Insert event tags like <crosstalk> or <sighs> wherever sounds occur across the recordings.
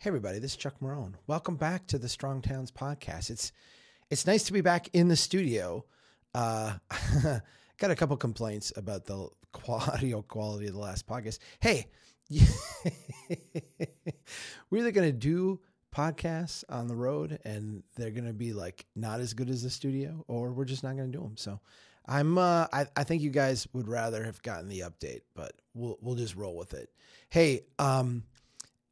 Hey everybody, this is Chuck Marohn. Welcome back to the Strong Towns podcast. It's it's nice to be back in the studio. Uh, <laughs> got a couple complaints about the audio <laughs> quality of the last podcast. Hey, <laughs> we're either gonna do podcasts on the road and they're gonna be like not as good as the studio, or we're just not gonna do them. So I'm uh, I, I think you guys would rather have gotten the update, but we'll we'll just roll with it. Hey, um,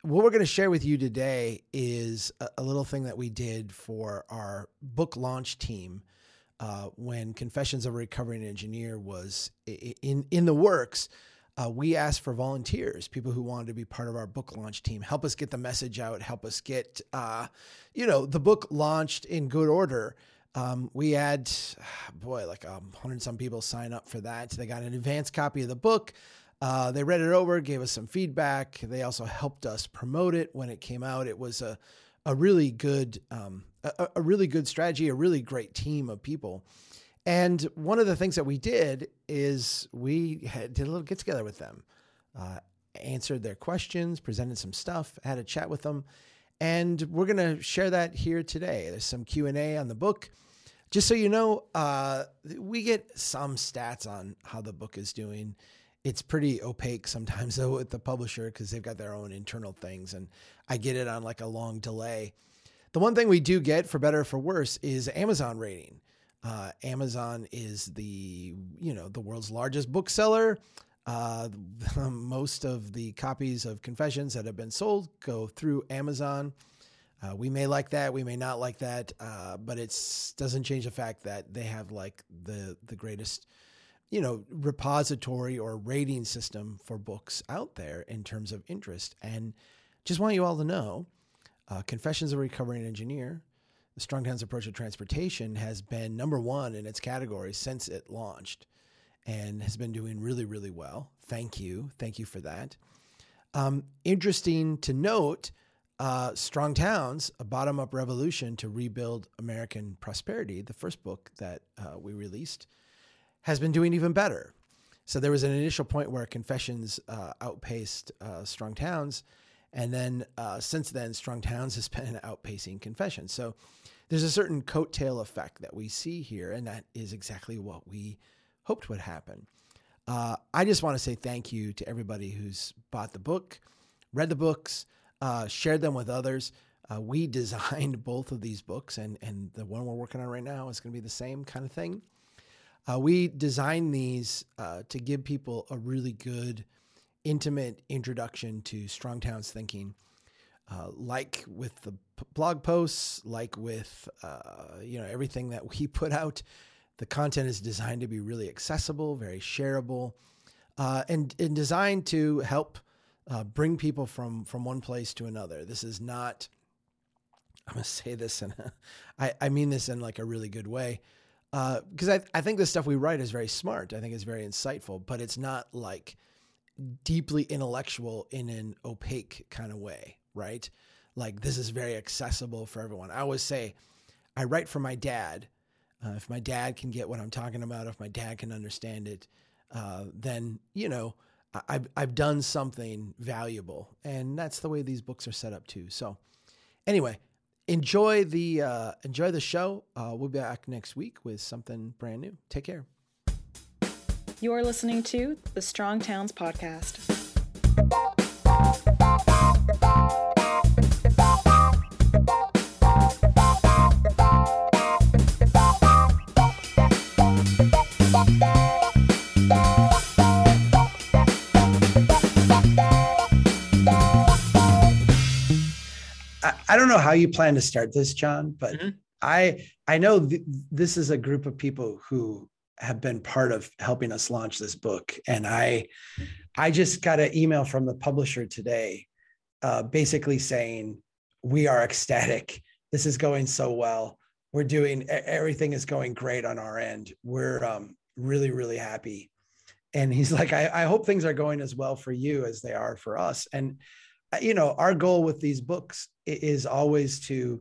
what we're going to share with you today is a, a, little thing that we did for our book launch team uh, when Confessions of a Recovering Engineer was in in the works. Uh, we asked for volunteers, people who wanted to be part of our book launch team, help us get the message out, help us get, uh, you know, the book launched in good order. Um, we had, <sighs> boy, like a um, hundred some people sign up for that. They got an advanced copy of the book. Uh, they read it over, gave us some feedback. They also helped us promote it when it came out. It was a a really good um, a, a, really good strategy, a really great team of people. And one of the things that we did is we had, did a little get together with them, uh, answered their questions, presented some stuff, had a chat with them, and we're going to share that here today. There's some Q and A on the book. Just so you know, uh, we get some stats on how the book is doing it's pretty opaque sometimes <laughs> though with the publisher because they've got their own internal things and I get it on like a long delay. The one thing we do get for better or for worse is Amazon rating. Uh, Amazon is the you know the world's largest bookseller. Uh, <laughs> most of the copies of Confessions that have been sold go through Amazon. Uh, we may like that, we may not like that, uh, but it doesn't change the fact that they have like the the greatest you know, repository or rating system for books out there in terms of interest. And just want you all to know uh, Confessions of a Recovering Engineer, the Strong Towns Approach to Transportation, has been number one in its category since it launched and has been doing really, really well. Thank you. Thank you for that. Um, interesting to note uh, Strong Towns, a bottom up revolution to rebuild American prosperity, the first book that uh, we released has been doing even better. So there was an initial point where Confessions uh, outpaced uh, Strong Towns, and then uh, since then, Strong Towns has <laughs> been outpacing Confessions. So there's a certain coattail effect that we see here, and that is exactly what we hoped would happen. Uh, I just want to say thank you to everybody who's bought the book, read the books, uh, shared them with others. Uh, we <laughs> designed both of these books, and and the one we're working on right now is going to be the same kind of thing. Uh, we designed these uh, to give people a really good, intimate introduction to Strong Towns' thinking. Uh, like with the p- blog posts, like with uh, you know everything that we <laughs> put out, the content is designed to be really accessible, very shareable, uh, and, and designed to help uh, bring people from from one place to another. This is not. I'm gonna say this, and I, I mean this in like a really good way because uh, I, I think the stuff we write is very smart. I think it's very insightful, but it's not like deeply intellectual in an opaque kind of way, right? Like this is very accessible for everyone. I always say, I write for my dad. Uh, if my dad can get what I'm talking about, if my dad can understand it, uh, then you know I've I've done something valuable, and that's the way these books are set up too. So, anyway, enjoy the uh, enjoy the show. Uh, we'll be back next week with something brand new. Take care. You're listening to the Strong Towns podcast. I don't know how you plan to start this, John, but mm-hmm. I I know th- this is a group of people who have been part of helping us launch this book, and I I just got an email from the publisher today, uh, basically saying we are ecstatic. This is going so well. We're doing everything is going great on our end. We're um, really really happy, and he's like, I, I hope things are going as well for you as they are for us, and you know, our goal with these books is always to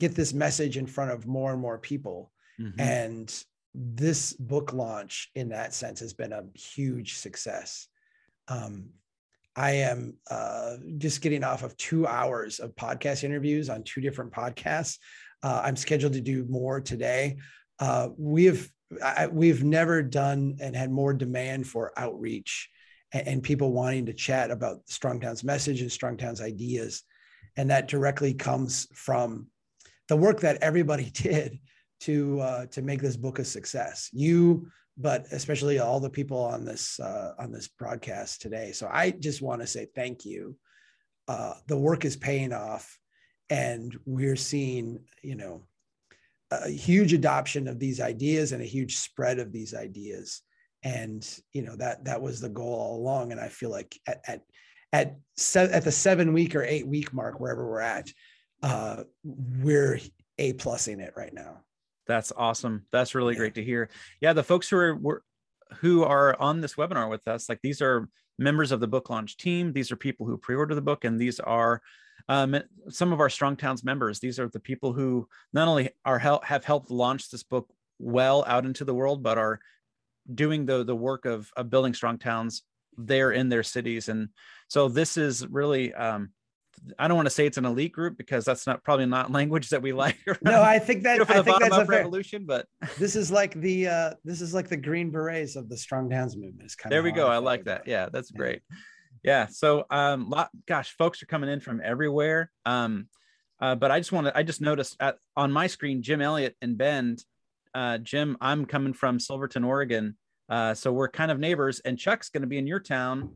get this message in front of more and more people. Mm-hmm. And this book launch, in that sense, has been a huge success. Um, I am uh, just getting off of two hours of podcast interviews on two different podcasts. Uh, I'm scheduled to do more today. Uh, we have I, we've never done and had more demand for outreach and, and people wanting to chat about Strong Towns' message and Strong Towns' ideas, and that directly comes from the work that everybody <laughs> did to uh, to make this book a success. You but especially all the people on this uh, on this broadcast today. So I just want to say thank you. Uh, the work is paying off, and we're seeing you know a huge adoption of these ideas and a huge spread of these ideas. And you know that that was the goal all along. And I feel like at at at, se- at the seven week or eight week mark, wherever we're at, uh, we're a plusing it right now. That's awesome. That's really great to hear. Yeah, the folks who are were, who are on this webinar with us, like these are members of the book launch team. These are people who pre-order the book, and these are um, some of our Strong Towns members. These are the people who not only are help, have helped launch this book well out into the world, but are doing the the work of, of building strong towns there in their cities. And so this is really um, I don't want to say it's an elite group because that's not probably not <laughs> language that we like. No, I think that for the I think that's a revolution, but <laughs> this is like the uh this is like the green berets of the strong towns movement. It's kind there we go. I like that. Yeah, that's great. Yeah. So um lot gosh, folks are coming in from everywhere. Um uh, but I just want to I just noticed at, on my screen Jim Elliott and Bend. Uh Jim, I'm coming from Silverton, Oregon. Uh so we're kind of neighbors and Chuck's gonna be in your town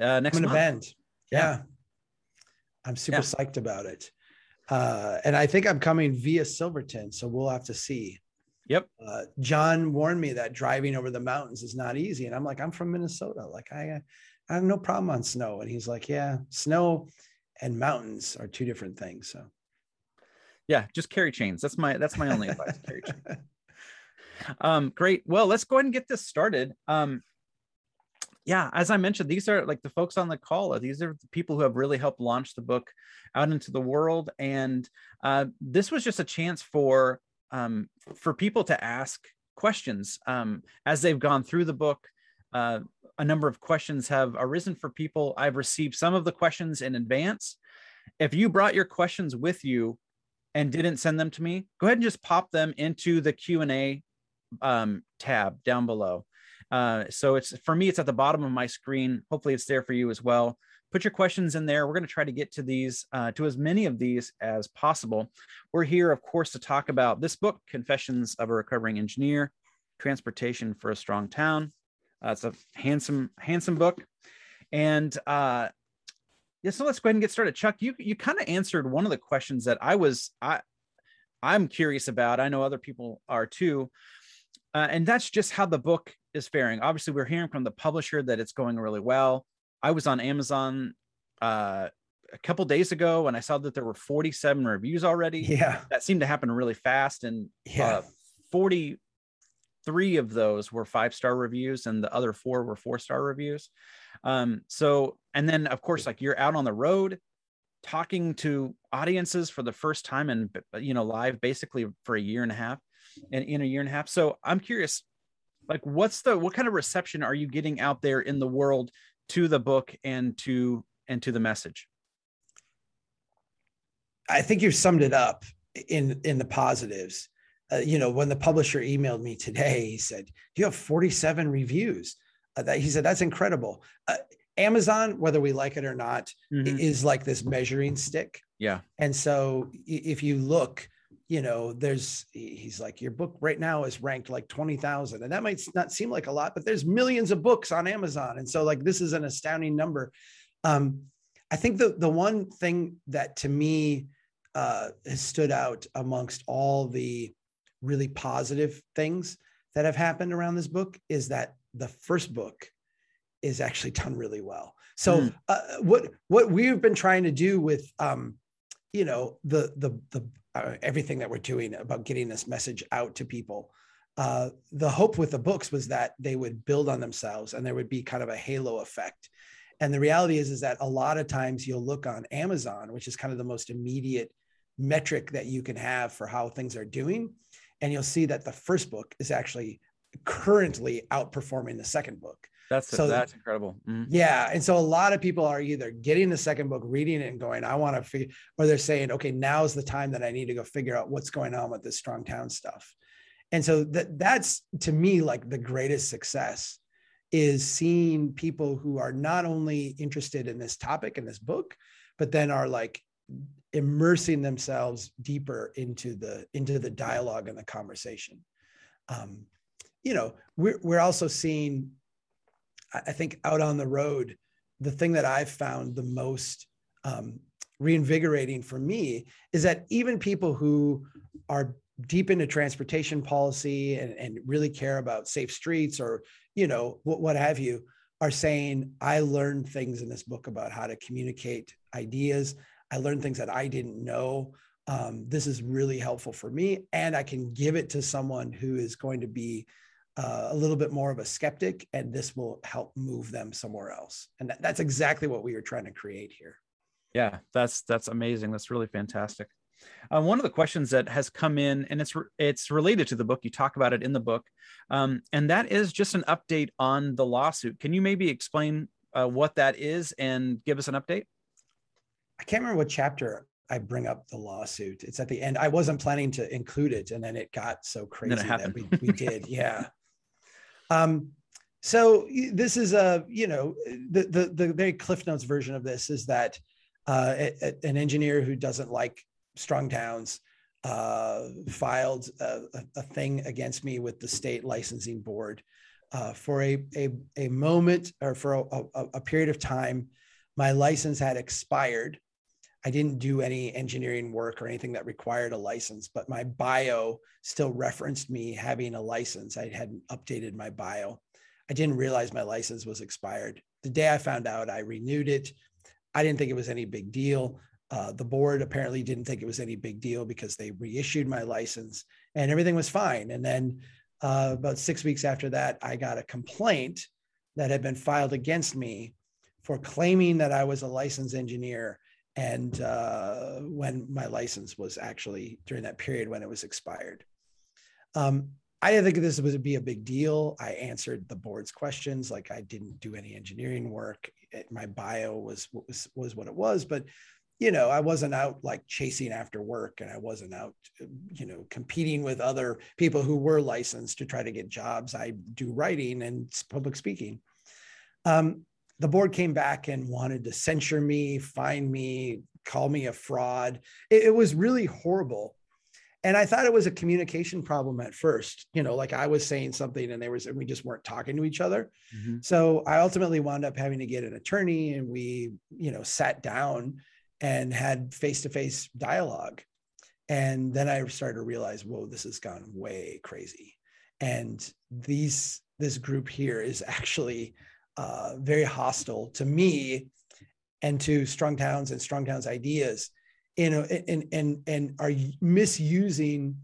uh next I'm month. Bend. yeah. yeah. I'm super yeah. psyched about it. Uh, and I think I'm coming via Silverton, so we'll have to see. Yep. Uh, John warned me that driving over the mountains is not easy, and I'm like, I'm from Minnesota. Like I, I have no problem on snow. And he's like, Yeah, snow and mountains are two different things. So. Yeah, just carry chains. That's my that's my only advice. Carry <laughs> chains. Um, great. Well, let's go ahead and get this started. Um, yeah, as I mentioned, these are like the folks on the call. These are the people who have really helped launch the book out into the world, and uh, this was just a chance for um, for people to ask questions um, as they've gone through the book. Uh, a number of questions have arisen for people. I've received some of the questions in advance. If you brought your questions with you and didn't send them to me, go ahead and just pop them into the Q and A um, tab down below. Uh, so it's for me, it's at the bottom of my screen. Hopefully, it's there for you as well. Put your questions in there. We're going to try to get to these, uh, to as many of these as possible. We're here, of course, to talk about this book, Confessions of a Recovering Engineer Transportation for a Strong Town. Uh, it's a handsome, handsome book. And uh, yeah, so let's go ahead and get started. Chuck, you you kind of answered one of the questions that I was I I'm curious about. I know other people are too. Uh, and that's just how the book is faring. Obviously, we're hearing from the publisher that it's going really well. I was on Amazon uh, a couple days ago and I saw that there were 47 reviews already. Yeah. That seemed to happen really fast. And yeah. Uh, 43 of those were five star reviews and the other four were four star reviews. Um, so, and then of course, like you're out on the road talking to audiences for the first time and, you know, live basically for a year and a half and in a year and a half. So I'm curious, like what's the what kind of reception are you getting out there in the world to the book and to and to the message? I think you've summed it up in in the positives. Uh, you know when the publisher emailed me today he said you have 47 reviews? Uh, that he said that's incredible. Uh, amazon whether we like it or not mm-hmm. is like this measuring stick. Yeah. And so if you look you know, there's, he's like, your book right now is ranked like 20,000. And that might not seem like a lot, but there's millions of books on Amazon. And so, like, this is an astounding number. Um, I think the, the one thing that to me uh, has stood out amongst all the really positive things that have happened around this book is that the first book is actually done really well. So mm. uh, what what we've been trying to do with um, you know the the the uh, everything that we're doing about getting this message out to people. Uh, the hope with the books was that they would build on themselves and there would be kind of a halo effect. And the reality is, is that a lot of times you'll look on Amazon, which is kind of the most immediate metric that you can have for how things are doing. And you'll see that the first book is actually currently outperforming the second book. That's So- that's incredible. Mhm. Yeah. And so a lot of people are either getting the second book, reading it and going, I want to figure, or they're saying, okay, now's the time that I need to go figure out what's going on with this strong town stuff. And so that that's to me like the greatest success is seeing people who are not only interested in this topic in this book, but then are like immersing themselves deeper into the into the dialogue and the conversation. Um, you know, we're we're also seeing I think out on the road, the thing that I've found the most um, reinvigorating for me is that even people who are deep into transportation policy and, and really care about safe streets or you know what, what have you are saying i learned things in this book about how to communicate ideas. I learned things that i didn't know. Um, this is really helpful for me and i can give it to someone who is going to be uh, a little bit more of a skeptic, and this will help move them somewhere else. And that, that's exactly what we are trying to create here. Yeah, that's that's amazing. That's really fantastic. Uh, one of the questions that has come in, and it's re- it's related to the book. You talk about it in the book, um, and that is just an update on the lawsuit. Can you maybe explain uh, what that is and give us an update? I can't remember what chapter I bring up the lawsuit. It's at the end. I wasn't planning to include it, and then it got so crazy that we, we did. <laughs> Yeah. Um, so this is a you know the the the very Cliff Notes version of this is that uh, a- a- an engineer who doesn't like strong towns uh, filed a, a- thing against me with the state licensing board uh, for a, a a moment or for a, a period of time. My license had expired. I didn't do any engineering work or anything that required a license, but my bio still referenced me having a license. I hadn't updated my bio. I didn't realize my license was expired. The day I found out, I renewed it. I didn't think it was any big deal. Uh, the board apparently didn't think it was any big deal because they reissued my license and everything was fine. And then uh, about six weeks after that, I got a complaint that had been filed against me for claiming that I was a licensed engineer and uh, when my license was actually during that period when it was expired. Um, I didn't think this would be a big deal. I answered the board's questions like I didn't do any engineering work. It- my bio was was was what it was, but you know, I wasn't out like chasing after work, and I wasn't out, you know, competing with other people who were licensed to try to get jobs. I do writing and public speaking. Um, the board came back and wanted to censure me, fine me, call me a fraud. It, it was really horrible. And I thought it was a communication problem at first, you know, like I was saying something and there was, and we just weren't talking to each other. Mm-hmm. So I ultimately wound up having to get an attorney and we, you know, sat down and had face-to-face dialogue. And then I started to realize, whoa, this has gone way crazy. And these, this group here is actually uh, very hostile to me and to strong towns and strong towns ideas you know and and and are misusing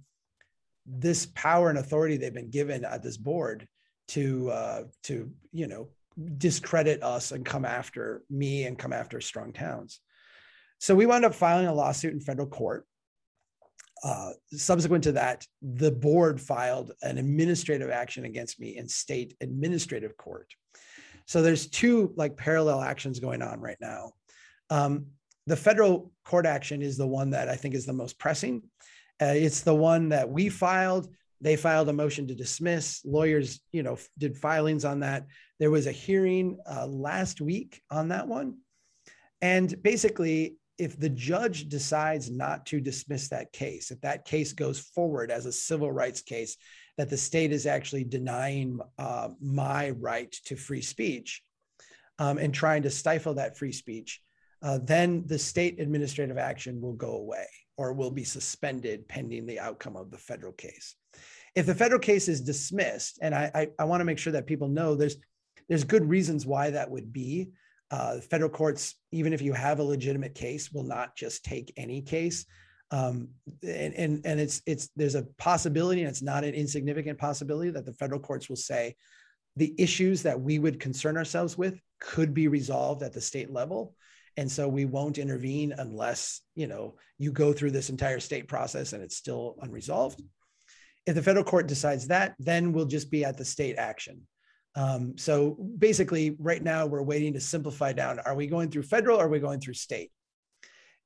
this power and authority they've been given at this board to uh to you know discredit us and come after me and come after strong towns so we wound up filing a lawsuit in federal court uh, subsequent to that, the board filed an administrative action against me in state administrative court. So there's two like parallel actions going on right now. Um, the federal court action is the one that I think is the most pressing. Uh, it's the one that we filed. They filed a motion to dismiss. Lawyers, you know, did filings on that. There was a hearing uh, last week on that one, and basically, if the judge decides not to dismiss that case, if that case goes forward as a civil rights case, that the state is actually denying uh, my right to free speech um, and trying to stifle that free speech, uh, then the state administrative action will go away or will be suspended pending the outcome of the federal case. If the federal case is dismissed, and I, I, I want to make sure that people know there's there's good reasons why that would be. Uh, federal courts, even if you have a legitimate case, will not just take any case. Um, and, and, and it's, it's, there's a possibility, and it's not an insignificant possibility that the federal courts will say the issues that we would concern ourselves with could be resolved at the state level. And so we won't intervene unless, you know, you go through this entire state process and it's still unresolved. If the federal court decides that, then we'll just be at the state action. Um, so basically, right now we're waiting to simplify down. Are we going through federal or are we going through state?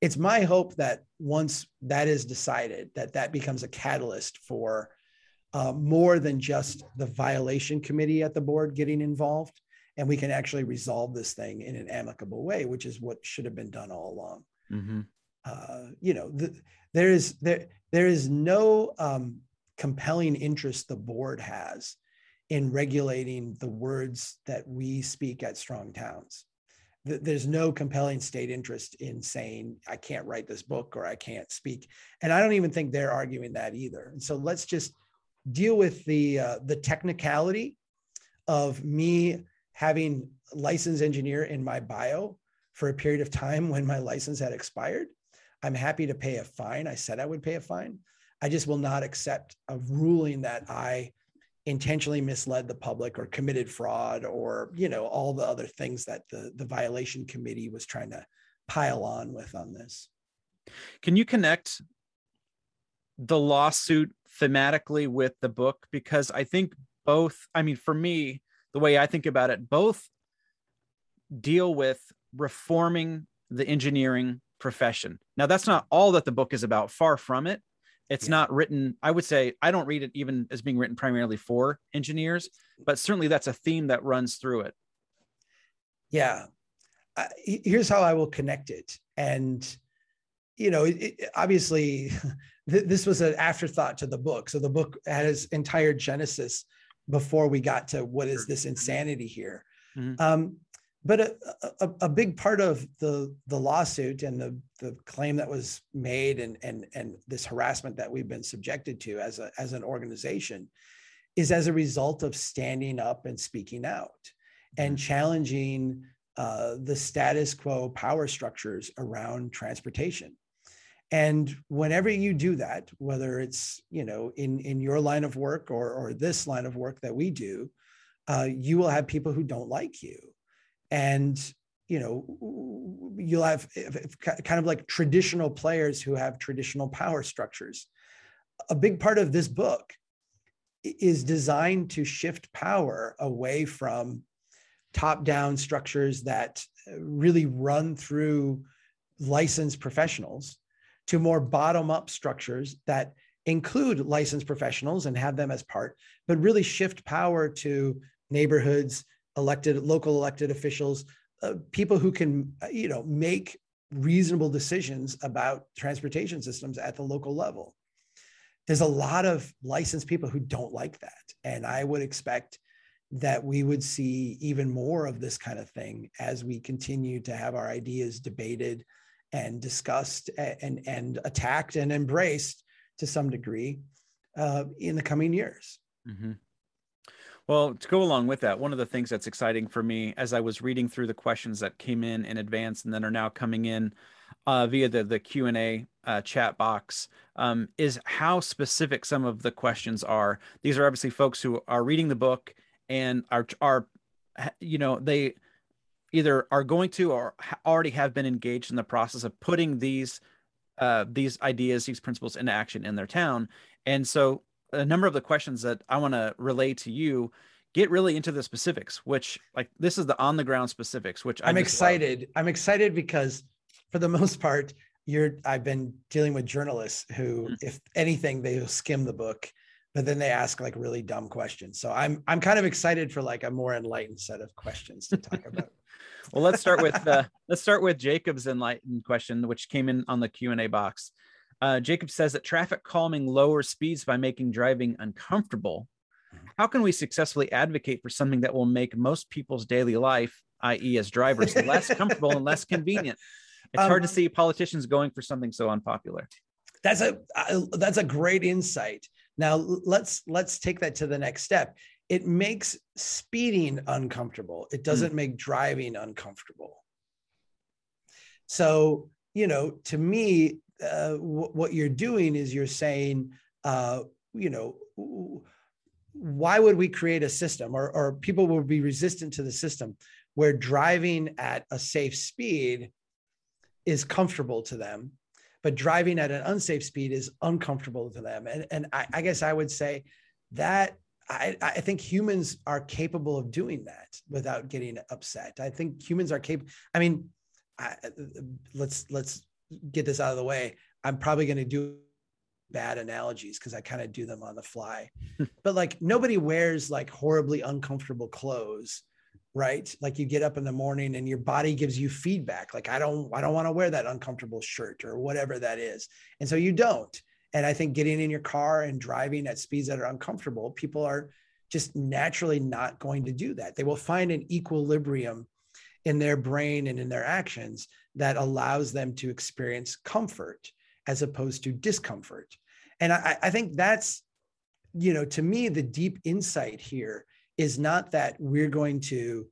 It's my hope that once that is decided, that that becomes a catalyst for uh, more than just the violation committee at the board getting involved, and we can actually resolve this thing in an amicable way, which is what should have been done all along. Mm-hmm. Uh, you know, the, there is there there is no um, compelling interest the board has in regulating the words that we speak at strong towns. There's no compelling state interest in saying, I can't write this book or I can't speak. And I don't even think they're arguing that either. And so let's just deal with the, uh, the technicality of me having licensed engineer in my bio for a period of time when my license had expired. I'm happy to pay a fine. I said I would pay a fine. I just will not accept a ruling that I intentionally misled the public or committed fraud or you know all the other things that the the violation committee was trying to pile on with on this. Can you connect the lawsuit thematically with the book? Because i think both i mean for me the way i think about it both deal with reforming the engineering profession. Now that's not all that the book is about. Far from it it's yeah. not written, I would say, I don't read it even as being written primarily for engineers, but certainly that's a theme that runs through it. Yeah. Uh, here's how I will connect it. And, you know, it, it, obviously, <laughs> th- this was an afterthought to the book. So the book had its entire genesis before we got to what is this insanity here. Mm-hmm. Um, but a, a, a, big part of the the lawsuit and the the claim that was made and and and this harassment that we've been subjected to as a as an organization is as a result of standing up and speaking out and mm-hmm. challenging uh, the status quo power structures around transportation and whenever you do that whether it's you know in in your line of work or or this line of work that we do uh, you will have people who don't like you and you know you'll have kind of like traditional players who have traditional power structures. A big part of this book is designed to shift power away from top down structures that uh, really run through licensed professionals to more bottom up structures that include licensed professionals and have them as part but really shift power to neighborhoods elected local elected officials uh, people who can uh, you know make reasonable decisions about transportation systems at the local level there's a lot of licensed people who don't like that and i would expect that we would see even more of this kind of thing as we continue to have our ideas debated and discussed and and attacked and embraced to some degree uh, in the coming years. Mm-hmm. Well, to go along with that, one of the things that's exciting for me as I was reading through the questions that came in in advance and then are now coming in uh, via the the Q and A uh, chat box um, is how specific some of the questions are. These are obviously folks who are reading the book and are are you know they either are going to or already have been engaged in the process of putting these uh, these ideas, these principles into action in their town. And so a number of the questions that I want to relay to you get really into the specifics, which like this is the on the ground specifics, which I'm excited. Love. I'm excited because for the <laughs> most part, you're I've been dealing with journalists who, mm-hmm. if anything, they skim the book, but then they ask like really dumb questions. So I'm I'm kind of excited for like a more enlightened set of questions to talk about. <laughs> well, let's start with uh, let's start with Jacob's enlightened question, which came in on the Q and A box. Uh, Jacob says that traffic calming lowers speeds by making driving uncomfortable. Mm-hmm. How can we successfully advocate for something that will make most people's daily life, i.e., as drivers, less <laughs> comfortable and less convenient? It's um, hard to see politicians going for something so unpopular. That's a uh, that's a great insight. Now let's let's take that to the next step. It makes speeding uncomfortable. It doesn't mm. make driving uncomfortable. So you know, to me, uh, w- what you're doing is you're saying, uh, you know, why would we create a system or, or people will be resistant to the system where driving at a safe speed is comfortable to them, but driving at an unsafe speed is uncomfortable to them. And, and I, I guess I would say that I, I think humans are capable of doing that without getting upset. I think humans are capable. I mean, I, let's let's get this out of the way. I'm probably going to do bad analogies because I kind of do them on the fly. Hmm. but like nobody wears like horribly uncomfortable clothes, right? Like you get up in the morning and your body gives you feedback. Like I don't I don't want to wear that uncomfortable shirt or whatever that is. And so you don't. And I think getting in your car and driving at speeds that are uncomfortable, people are just naturally not going to do that. They will find an equilibrium in their brain and in their actions that allows them to experience comfort as opposed to discomfort. And I, I think that's, you know, to me, the deep insight here is not that we're going to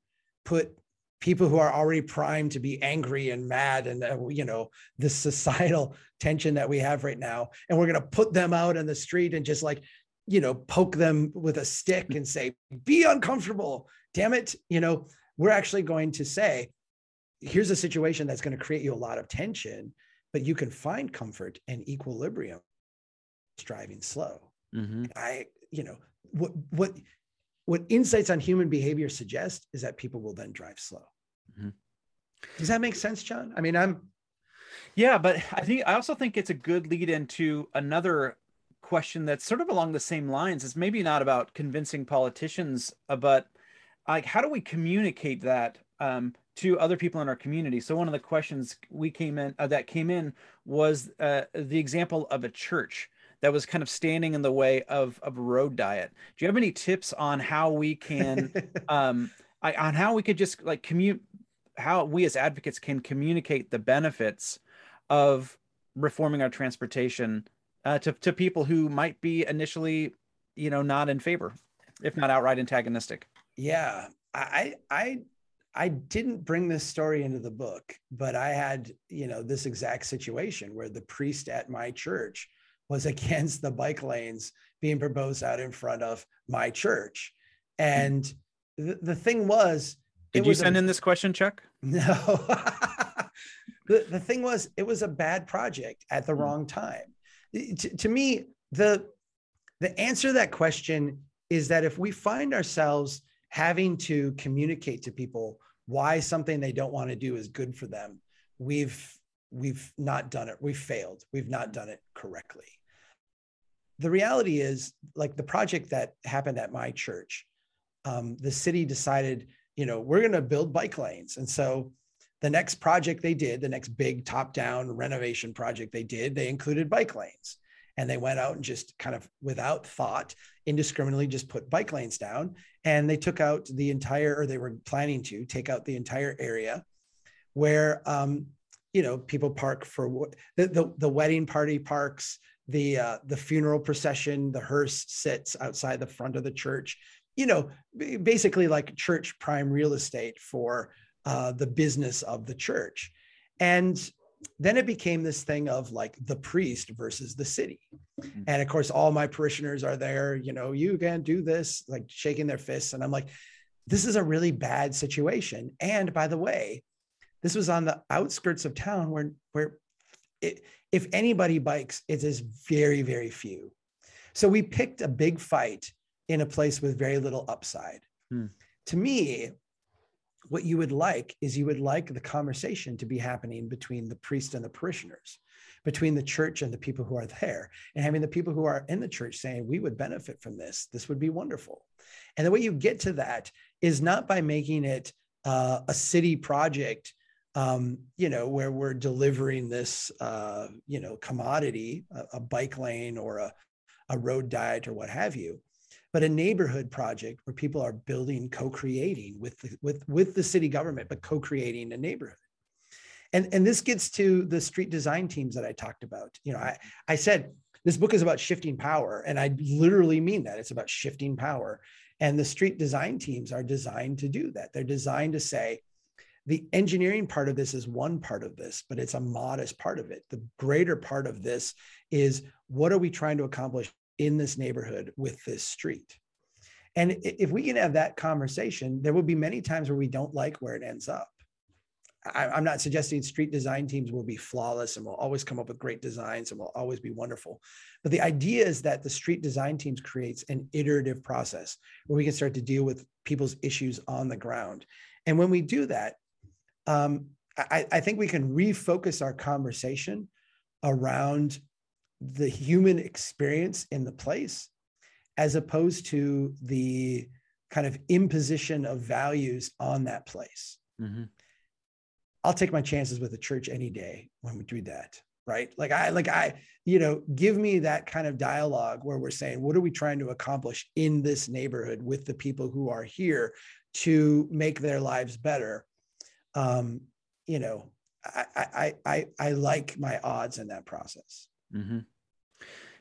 put people who are already primed to be angry and mad and uh, you know the <laughs> societal tension that we have right now and we're going to put them out in the street and just like you know poke them with a stick and say be uncomfortable damn it you know we're actually going to say here's a situation that's going to create you a lot of tension but you can find comfort and equilibrium driving slow. Mm-hmm. i you know what what what insights on human behavior suggest is that people will then drive slow. Mm-hmm. does that make sense john? I mean i'm yeah but i think i also think it's a good lead into another question that's sort of along the same lines. It's maybe not about convincing politicians uh, but like how do we communicate that? Um, to other people in our community. So one of the questions we came in uh, that came in was uh, the example of a church that was kind of standing in the way of of road diet. Do you have any tips on how we can <laughs> um, I, on how we could just like commute how we as advocates can communicate the benefits of reforming our transportation uh, to to people who might be initially you know not in favor, if not outright antagonistic? Yeah, I I I didn't bring this story into the book, but I had, you know, this exact situation where the priest at my church was <laughs> against the bike lanes being proposed out in front of my church. And the, the thing was, did you send a, in this question, Chuck? <laughs> No. the, the thing was, it was a bad project at the mm. wrong time. To, to me, the the answer to that question is that if we find ourselves having to communicate to people why something they don't want to do is good for them we've we've not done it we've failed we've not done it correctly. The reality is like the project that happened at my church um, the city decided you know we're going to build bike lanes. And so the next project they did the next big top down renovation project they did they included bike lanes and they went out and just kind of without thought indiscriminately just put bike lanes down. And they took out the entire or they were planning to take out the entire area where um, you know people park for the, the, the wedding party parks the uh, the funeral procession the hearse sits outside the front of the church you know basically like church prime real estate for uh, the business of the church. And then it became this thing of like the priest versus the city. Mm-hmm. And of course, all my parishioners are there, you know, you can't do this, like shaking their fists. And I'm like, this is a really bad situation. And by the way, this was on the outskirts of town where, where it, if anybody bikes, it is very, very few. So we picked a big fight in a place with very little upside. Hmm. To me, what you would like is you would like the conversation to be happening between the priest and the parishioners between the church and the people who are there and having the people who are in the church saying we would benefit from this. This would be wonderful. And the way you get to that is not by making it uh, a city project um, you know where we're delivering this uh, you know commodity a, a bike lane or a, a road diet or what have you but a neighborhood project where people are building, co-creating with the, with with the city government, but co-creating a neighborhood. And and this gets to the street design teams that I talked about. You know, I I said this book is about shifting power, and I literally mean that. It's about shifting power. And the street design teams are designed to do that. They're designed to say, the engineering part of this is one part of this, but it's a modest part of it. The greater part of this is what are we trying to accomplish in this neighborhood with this street. And if we can have that conversation, there will be many times where we don't like where it ends up. I'm not suggesting street design teams will be flawless and will always come up with great designs and will always be wonderful. But the idea is that the street design teams creates an iterative process where we can start to deal with people's issues on the ground. And when we do that, um, I, I think we can refocus our conversation around the human experience in the place as opposed to the kind of imposition of values on that place. Mm-hmm. I'll take my chances with the church any day when we do that. Right. Like I, like I, you know, give me that kind of dialogue where we're saying, what are we trying to accomplish in this neighborhood with the people who are here to make their lives better? Um, you know, I, I, I, I like my odds in that process. Mm-hmm.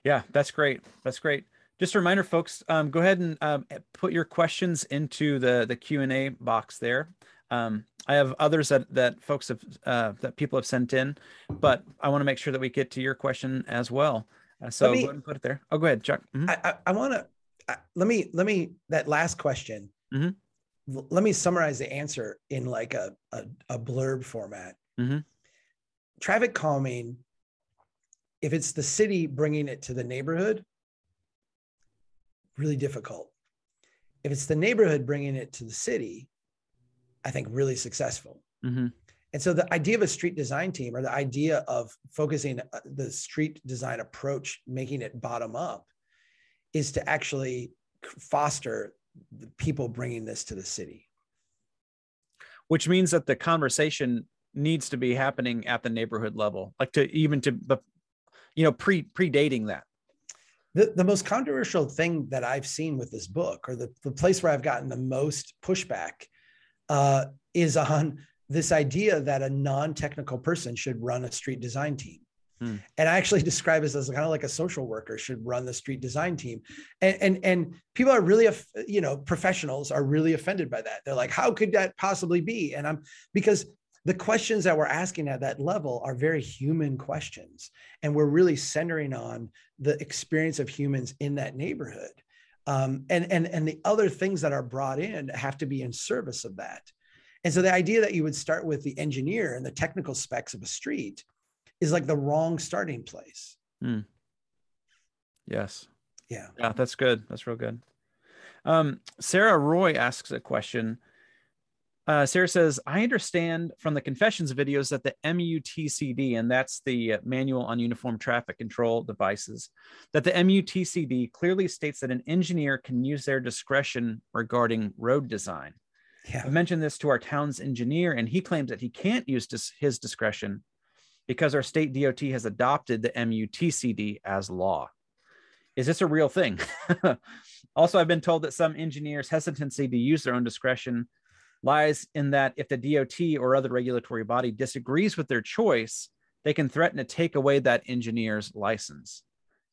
Yeah, that's great. That's great. Just a reminder, folks, um, go ahead and um, put your questions into the the Q and A box there. Um, I have others that that folks have uh, that people have sent in, but I want to make sure that we get to your question as well. Uh, so me, go ahead and put it there. Oh, go ahead, Chuck. Mm-hmm. I, I, I want to let me let me that last question. Mm-hmm. Let me summarize the answer in like a a, a blurb format. Mm-hmm. Traffic calming, if it's the city bringing it to the neighborhood, really difficult. If it's the neighborhood bringing it to the city, I think really successful. Mm-hmm. And so the idea of a street design team or the idea of focusing uh, the street design approach, making it bottom up, is to actually foster the people bringing this to the city. Which means that the conversation needs to be happening at the neighborhood level, like to even to, you know, pre predating that the, the most controversial thing that I've seen with this book, or the, the place where I've gotten the most pushback, uh, is on this idea that a non-technical person should run a street design team. Hmm. And I actually <laughs> describe this as kind of like a social worker should run the street design team. And, and, and people are really, you know, professionals are really offended by that. They're like, how could that possibly be? And I'm because the questions that we're asking at that level are very human questions and we're really centering on the experience of humans in that neighborhood. Um, and and and the other things that are brought in have to be in service of that. And so the idea that you would start with the engineer and the technical specs of a street is like the wrong starting place. Mm. yes. Yeah. Yeah that's good. That's real good. Um, sarah roy asks a question uh, Sarah says, I understand from the confessions videos that the MUTCD, and that's the Manual on Uniform Traffic Control Devices, that the MUTCD clearly states that an engineer can use their discretion regarding road design. Yeah. I mentioned this to our town's engineer, and he claims that he can't use dis- his discretion because our state DOT has adopted the MUTCD as law. Is this a real thing? <laughs> also, I've been told that some engineers' hesitancy to use their own discretion lies in that if the DOT or other regulatory body disagrees with their choice, they can threaten to take away that engineer's license.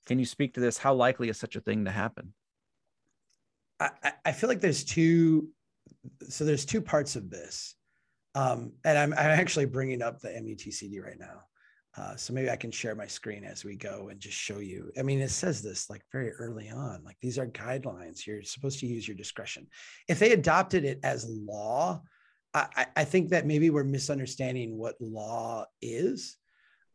Can you speak to this? How likely is such a thing to happen? I, I feel like there's two. So there's two parts of this, um, and I'm, I'm actually bringing up the MUTCD right now. Uh, so maybe I can share my screen as we go and just show you. I mean, it says this like very early on, like these are guidelines. You're supposed to use your discretion. If they adopted it as law, I, I think that maybe we're misunderstanding what law is.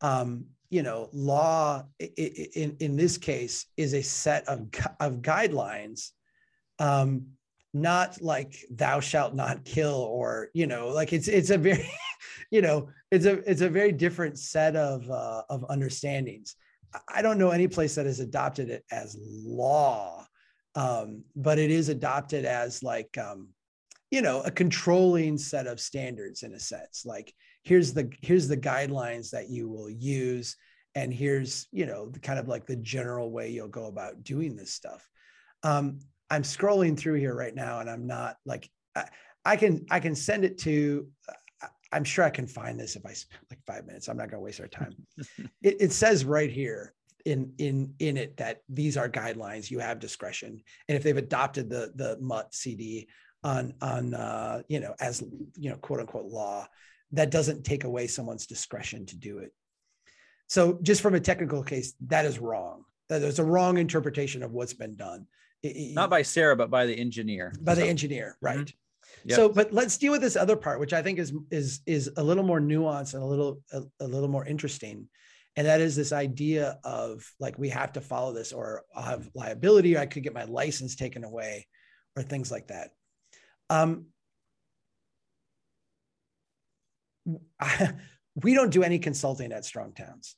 Um, you know, law in in this case is a set of of guidelines um, not like thou shalt not kill or you know like it's it's a very <laughs> you know it's a it's a very different set of uh, of understandings. I don't know any place that has adopted it as law um, but it is adopted as like um, you know a controlling set of standards in a sense. Like here's the here's the guidelines that you will use and here's you know the kind of like the general way you'll go about doing this stuff. Um, I'm scrolling through here right now and I'm not like I, I can I can send it to I'm sure I can find this if I spend like five minutes. I'm not going to waste our time. <laughs> it, it, says right here in in in it that these are guidelines. You have discretion, and if they've adopted the the MUTCD on on uh, you know as you know quote unquote law, that doesn't take away someone's discretion to do it. So just from a technical case, that is wrong. That is a wrong interpretation of what's been done not by Sarah, but by the engineer. By the engineer, right? Mm-hmm. Yep. So, but let's deal with this other part, which I think is is is a little more nuanced and a little a, a little more interesting, and that is this idea of like we have to follow this, or I'll have liability, or I could get my license taken away, or things like that. Um, I, <laughs> we don't do any consulting at Strong Towns,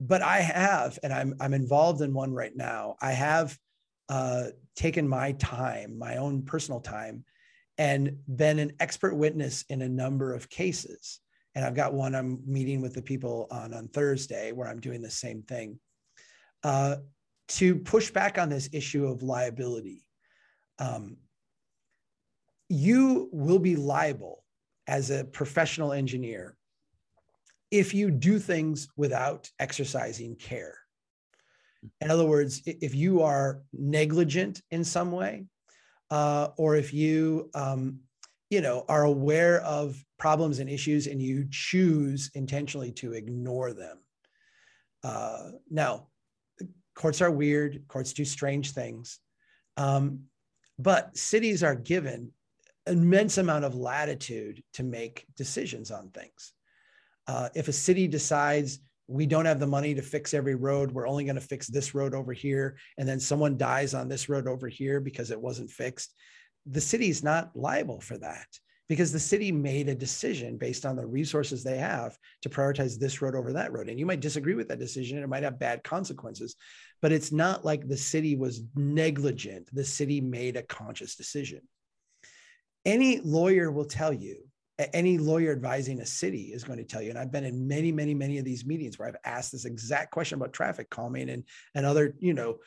but I have, and I'm I'm involved in one right now. I have uh, taken my time, my own personal time, and been an expert witness in a number of cases. And I've got one I'm meeting with the people on on Thursday where I'm doing the same thing uh, to push back on this issue of liability. Um, you will be liable as a professional engineer if you do things without exercising care. In other words, if you are negligent in some way, uh, or if you, um, you know, are aware of problems and issues and you choose intentionally to ignore them. Uh, now, courts are weird. Courts do strange things, um, but cities are given immense amount of latitude to make decisions on things. Uh, if a city decides we don't have the money to fix every road, we're only going to fix this road over here, and then someone dies on this road over here because it wasn't fixed, the city's not liable for that because the city made a decision based on the resources they have to prioritize this road over that road. And you might disagree with that decision, it might have bad consequences, but it's not like the city was negligent. The city made a conscious decision any lawyer will tell you any lawyer advising a city is going to tell you and i've been in many many many of these meetings where i've asked this exact question about traffic calming and and other you know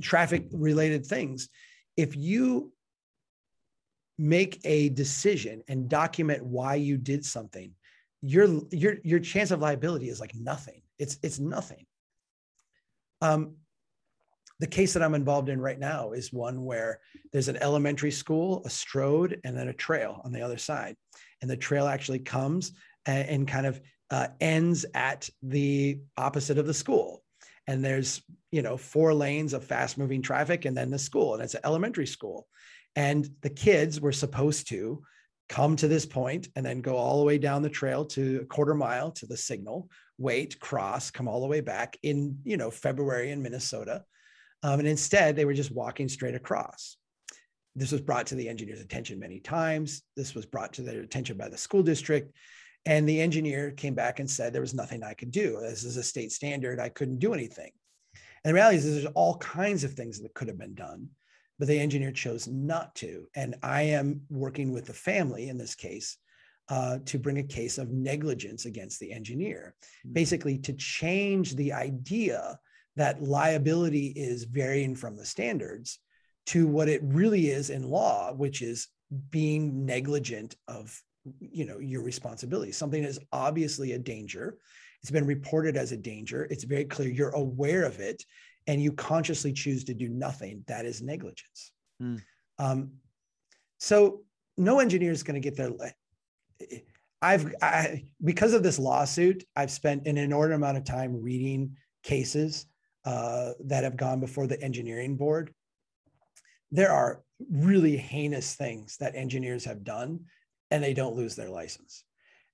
traffic related things. If you make a decision and document why you did something your your your chance of liability is like nothing. It's it's nothing. Um the case that I'm involved in right now is one where there's an elementary school, a stroad, and then a trail on the other side. And the trail actually comes and, and kind of uh, ends at the opposite of the school. And there's, you know, four lanes of fast moving traffic and then the school, and it's an elementary school. And the kids were supposed to come to this point and then go all the way down the trail to a quarter mile to the signal, wait, cross, come all the way back in, you know, February in Minnesota um, and instead, they were just walking straight across. This was brought to the engineer's attention many times. This was brought to their attention by the school district. And the engineer came back and said there was nothing I could do. This is a state standard. I couldn't do anything. And the reality is, there's all kinds of things that could have been done, but the engineer chose not to. And I am working with the family in this case uh, to bring a case of negligence against the engineer, mm-hmm. basically to change the idea that liability is varying from the standards to what it really is in law, which is being negligent of you know your responsibility. Something is obviously a danger. It's been reported as a danger. It's very clear you're aware of it, and you consciously choose to do nothing. That is negligence. Mm. Um, so no engineer is going to get their. I've I, because of this lawsuit, I've spent an inordinate amount of time reading cases uh, that have gone before the engineering board, there are really heinous things that engineers have done and they don't lose their license.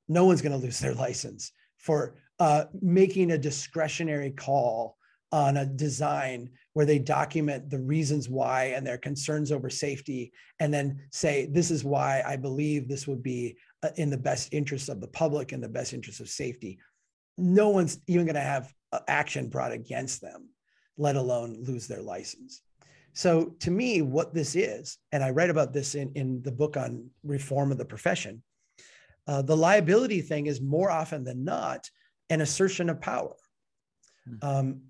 No one's going to lose their <laughs> license for uh, making a discretionary call on a design where they document the reasons why and their concerns over safety and then say this is why i believe this would be uh, in the best interest of the public and the best interest of safety no one's even going to have action brought against them, let alone lose their license. So, to me, what this is, and I write about this in, in the book on reform of the profession, uh, the liability thing is more often than not an assertion of power. Hmm. Um,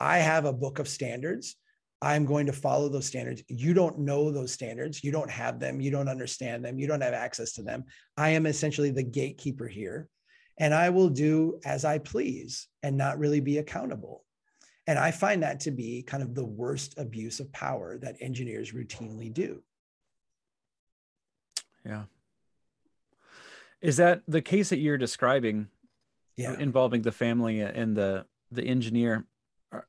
I have a book of standards. I'm going to follow those standards. You don't know those standards. You don't have them. You don't understand them. You don't have access to them. I am essentially the gatekeeper here and I will do as I please and not really be accountable. And I find that to be kind of the worst abuse of power that engineers routinely do. Yeah. Is that the case that you're describing yeah. involving the family and the the engineer? Are,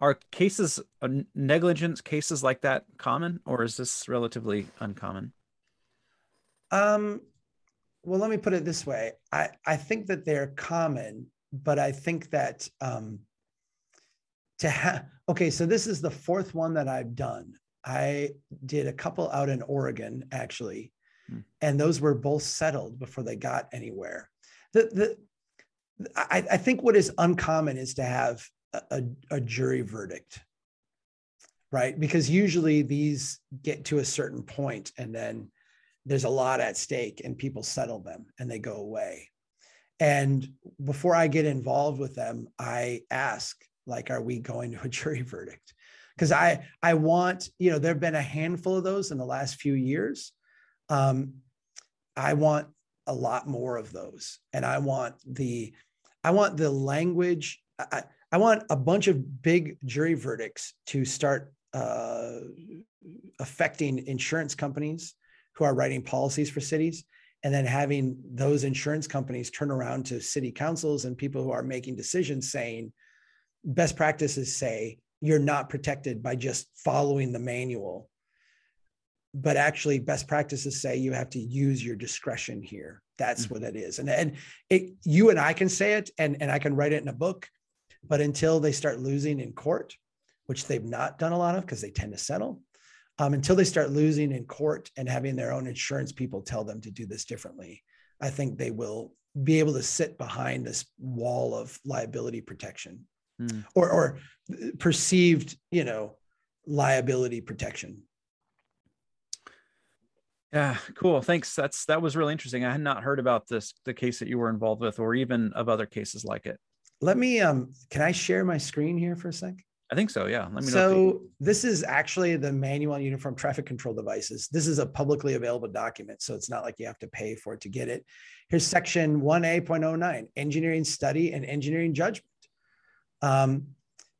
are cases uh, negligence cases like that common or is this relatively uncommon? Um, well, let me put it this way. I, I think that they're common, but I think that um, to have, okay, so this is the fourth one that I've done. I did a couple out in Oregon, actually, hmm. and those were both settled before they got anywhere. The, the, I, I think what is uncommon is to have a, a jury verdict, right? Because usually these get to a certain point and then there's a lot at stake and people settle them and they go away. And before I get involved with them, I ask, like, are we going to a <laughs> jury verdict? Because I I want, you know, there have been a handful of those in the last few years. Um, I want a lot more of those. And I want the I want the language. I, I want a bunch of big jury verdicts to start uh, affecting insurance companies who are writing policies for cities and then having those insurance companies turn around to city councils and people who are making decisions saying best practices say you're not protected by just following the manual but actually best practices say you have to use your discretion here that's mm-hmm. what it is and and it, you and i can say it and and i can write it in a book but until they start losing in court which they've not done a lot of because they tend to settle um, until they start losing in court and having their own insurance people tell them to do this differently, I think they will be able to sit behind this wall of liability protection mm. or, or perceived, you know, liability protection. Yeah, cool. Thanks. That's that was really interesting. I had not heard about this the case that you were involved with, or even of other cases like it. Let me um can I share my screen here for a sec? I think so. Yeah. Let me so. So this is actually the manual on uniform traffic control devices. This is a publicly available document, so it's not like you have to pay for it to get it. Here's section 1A.09, engineering study and engineering judgment. Um,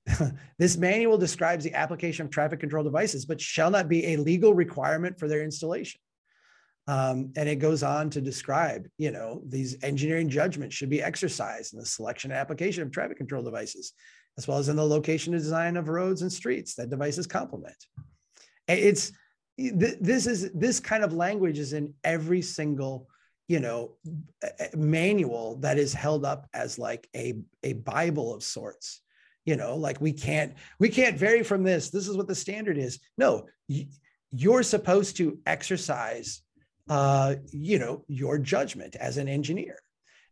<laughs> this manual describes the application of traffic control devices, but shall not be a legal requirement for their installation. Um, and it goes on to describe, you know, these engineering judgments should be exercised in the selection and application of traffic control devices as well as in the location and design of roads and streets that devices complement. It's this is this kind of language is in every single you know manual that is held up as like a a bible of sorts. You know like we can't we can't vary from this. This is what the standard is. No you're supposed to exercise uh you know your judgment as an engineer.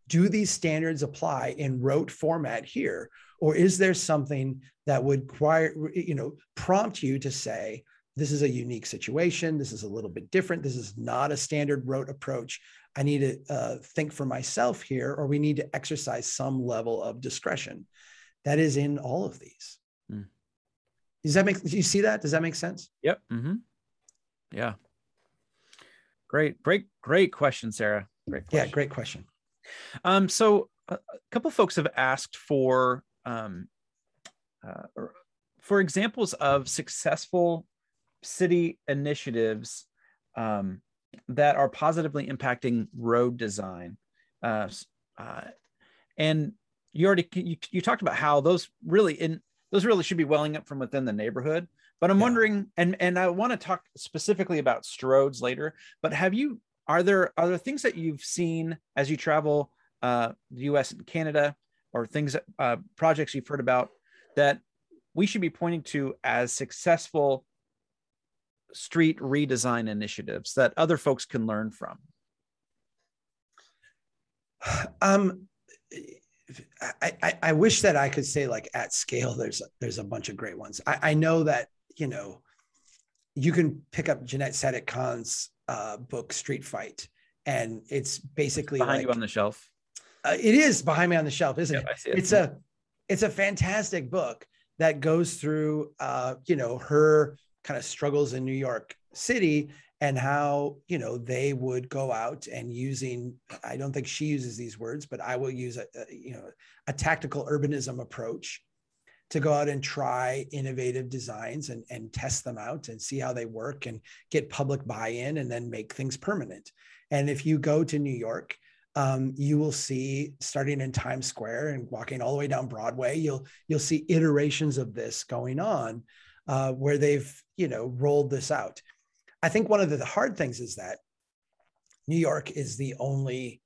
Do these standards apply in rote format here or is there something that would require you know prompt you to say this is a unique situation. This is a little bit different. This is not a standard rote approach. I need to uh, think for myself here or we need to exercise some level of discretion. That is in all of these. Mm. does that make do you see that? Does that make sense? Yep. Mm-hmm. yeah. Great great great question sarah. Great question. yeah great question. Um so a couple folks have asked for um, uh, for examples of successful city initiatives um, that are positively impacting road design. Uh, uh, and you already you, you talked about how those really in those really should be welling up from within the neighborhood. But I'm yeah. wondering, and and I want to talk specifically about Stroads later. But have you are there are there things that you've seen as you travel uh, the U.S. and Canada or things that uh, projects you've heard about that we should be pointing to as successful street redesign initiatives that other folks can learn from <sighs> um I, I, I wish that I could say like at scale there's there's a bunch of great ones. I, I know that you know you can pick up Janette Sadik-Khan's uh, book Street Fight, and it's basically behind like, you on the shelf. Uh, it is behind me on the shelf, isn't it? it? It's a it's a fantastic book that goes through uh, you know her kind of struggles in New York City and how you know they would go out and using I don't think she uses these words, but I will use a, a you know a tactical urbanism approach to go out and try innovative designs and, and test them out and see how they work and get public buy-in and then make things permanent. And if you go to New York, um, you will see starting in Times Square and walking all the way down Broadway, you'll you'll see iterations of this going on uh, where they've you know rolled this out. I think one of the hard things is that New York is the only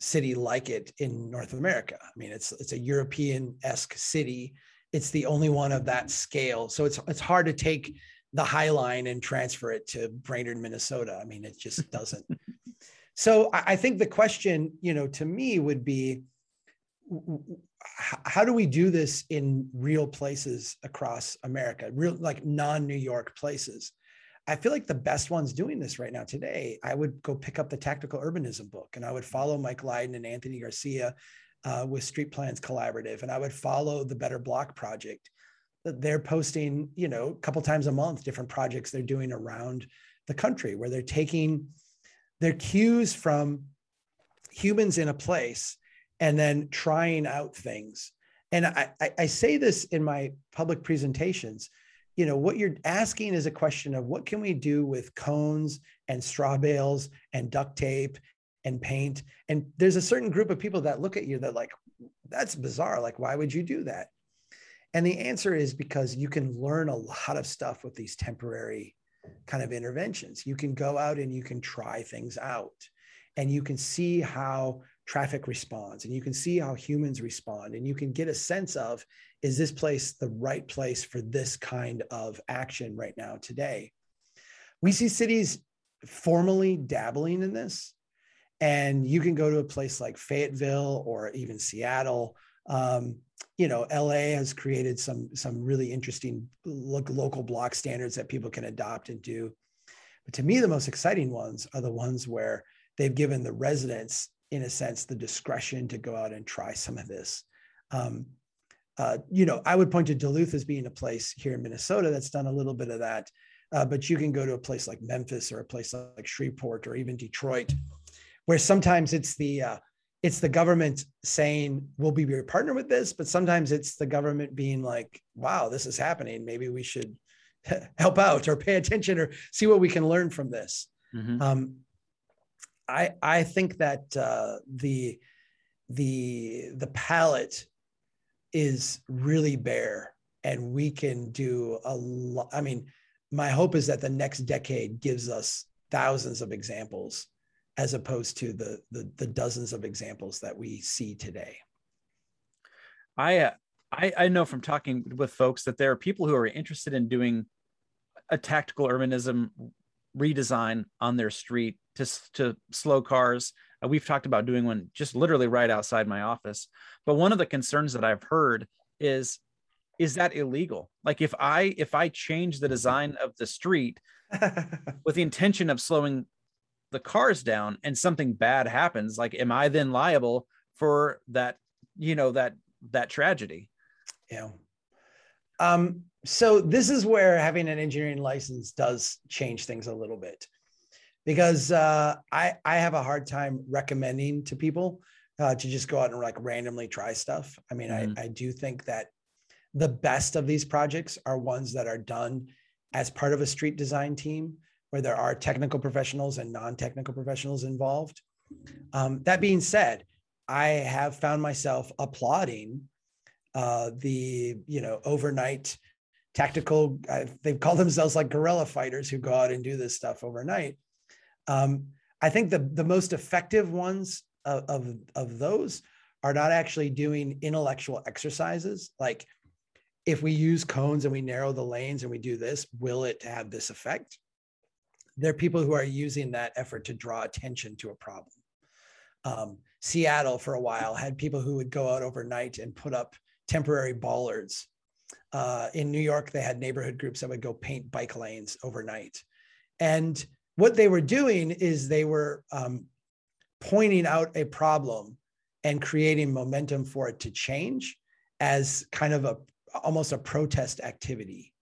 city like it in North America. I mean, it's it's a European esque city. It's the only one of that scale. So it's it's hard to take the High Line and transfer it to Brainerd, Minnesota. I mean, it just doesn't. <laughs> so I, think the question, you know, to me would be, how do we do this in real places across America, real like non-New York places? I feel like the best ones doing this right now today, I would go pick up the Tactical Urbanism book and I would follow Mike Lydon and Anthony Garcia uh, with Street Plans Collaborative, and I would follow the Better Block Project. They're posting, you know, a couple times a month, different projects they're doing around the country where they're taking their cues from humans in a place and then trying out things. And I, I say this in my public presentations you know what you're asking is a question of what can we do with cones and straw bales and duct tape and paint? And there's a certain group of people that look at you that like that's bizarre. Like why would you do that? And the answer is because you can learn a lot of stuff with these temporary kind of interventions. You can go out and you can try things out and you can see how traffic responds and you can see how humans respond and you can get a sense of is this place the right place for this kind of action right now today? We see cities formally dabbling in this and you can go to a place like fayetteville or even seattle um, you know la has created some some really interesting look, local block standards that people can adopt and do but to me the most exciting ones are the ones where they've given the residents in a sense, the discretion to go out and try some of this. Um, uh, you know, I would point to Duluth as being a place here in Minnesota that's done a little bit of that. Uh, but you can go to a place like Memphis or a place like Shreveport or even Detroit, where sometimes it's the uh, it's the government saying we'll be your partner with this, but sometimes it's the government being like, "Wow, this is happening. Maybe we should <laughs> help out or pay attention or see what we can learn from this." Mm-hmm. Um, I I think that uh, the the the palette is really bare, and we can do a lot. I mean, my hope is that the next decade gives us thousands of examples, as opposed to the the, the dozens of examples that we see today. I uh, I I know from talking with folks that there are people who are interested in doing a tactical urbanism redesign on their street to, to slow cars. Uh, we've talked about doing one just literally right outside my office. But one of the concerns that I've heard is is that illegal? Like if I if I change the design of the street <laughs> with the intention of slowing the cars down and something bad happens, like am I then liable for that, you know, that that tragedy? Yeah. Um, so this is where having an engineering license does change things a little bit because uh, I I have a hard time recommending to people uh, to just go out and like randomly try stuff. I mean, mm-hmm. I I do think that the best of these projects are ones that are done as part of a street design team where there are technical professionals and non-technical professionals involved. Um, that being said, I have found myself applauding uh, the you know overnight tactical. Uh, they call themselves like guerrilla fighters who go out and do this stuff overnight um, I think the, the most effective ones of, of, of those are not actually doing intellectual exercises. Like if we use cones and we narrow the lanes and we do this, will it have this effect? There are people who are using that effort to draw attention to a problem. Um, Seattle, for a while, had people who would go out overnight and put up temporary bollards. Uh, in New York, they had neighborhood groups that would go paint bike lanes overnight. And what they were doing is they were um, pointing out a problem and creating momentum for it to change as kind of a almost a protest activity.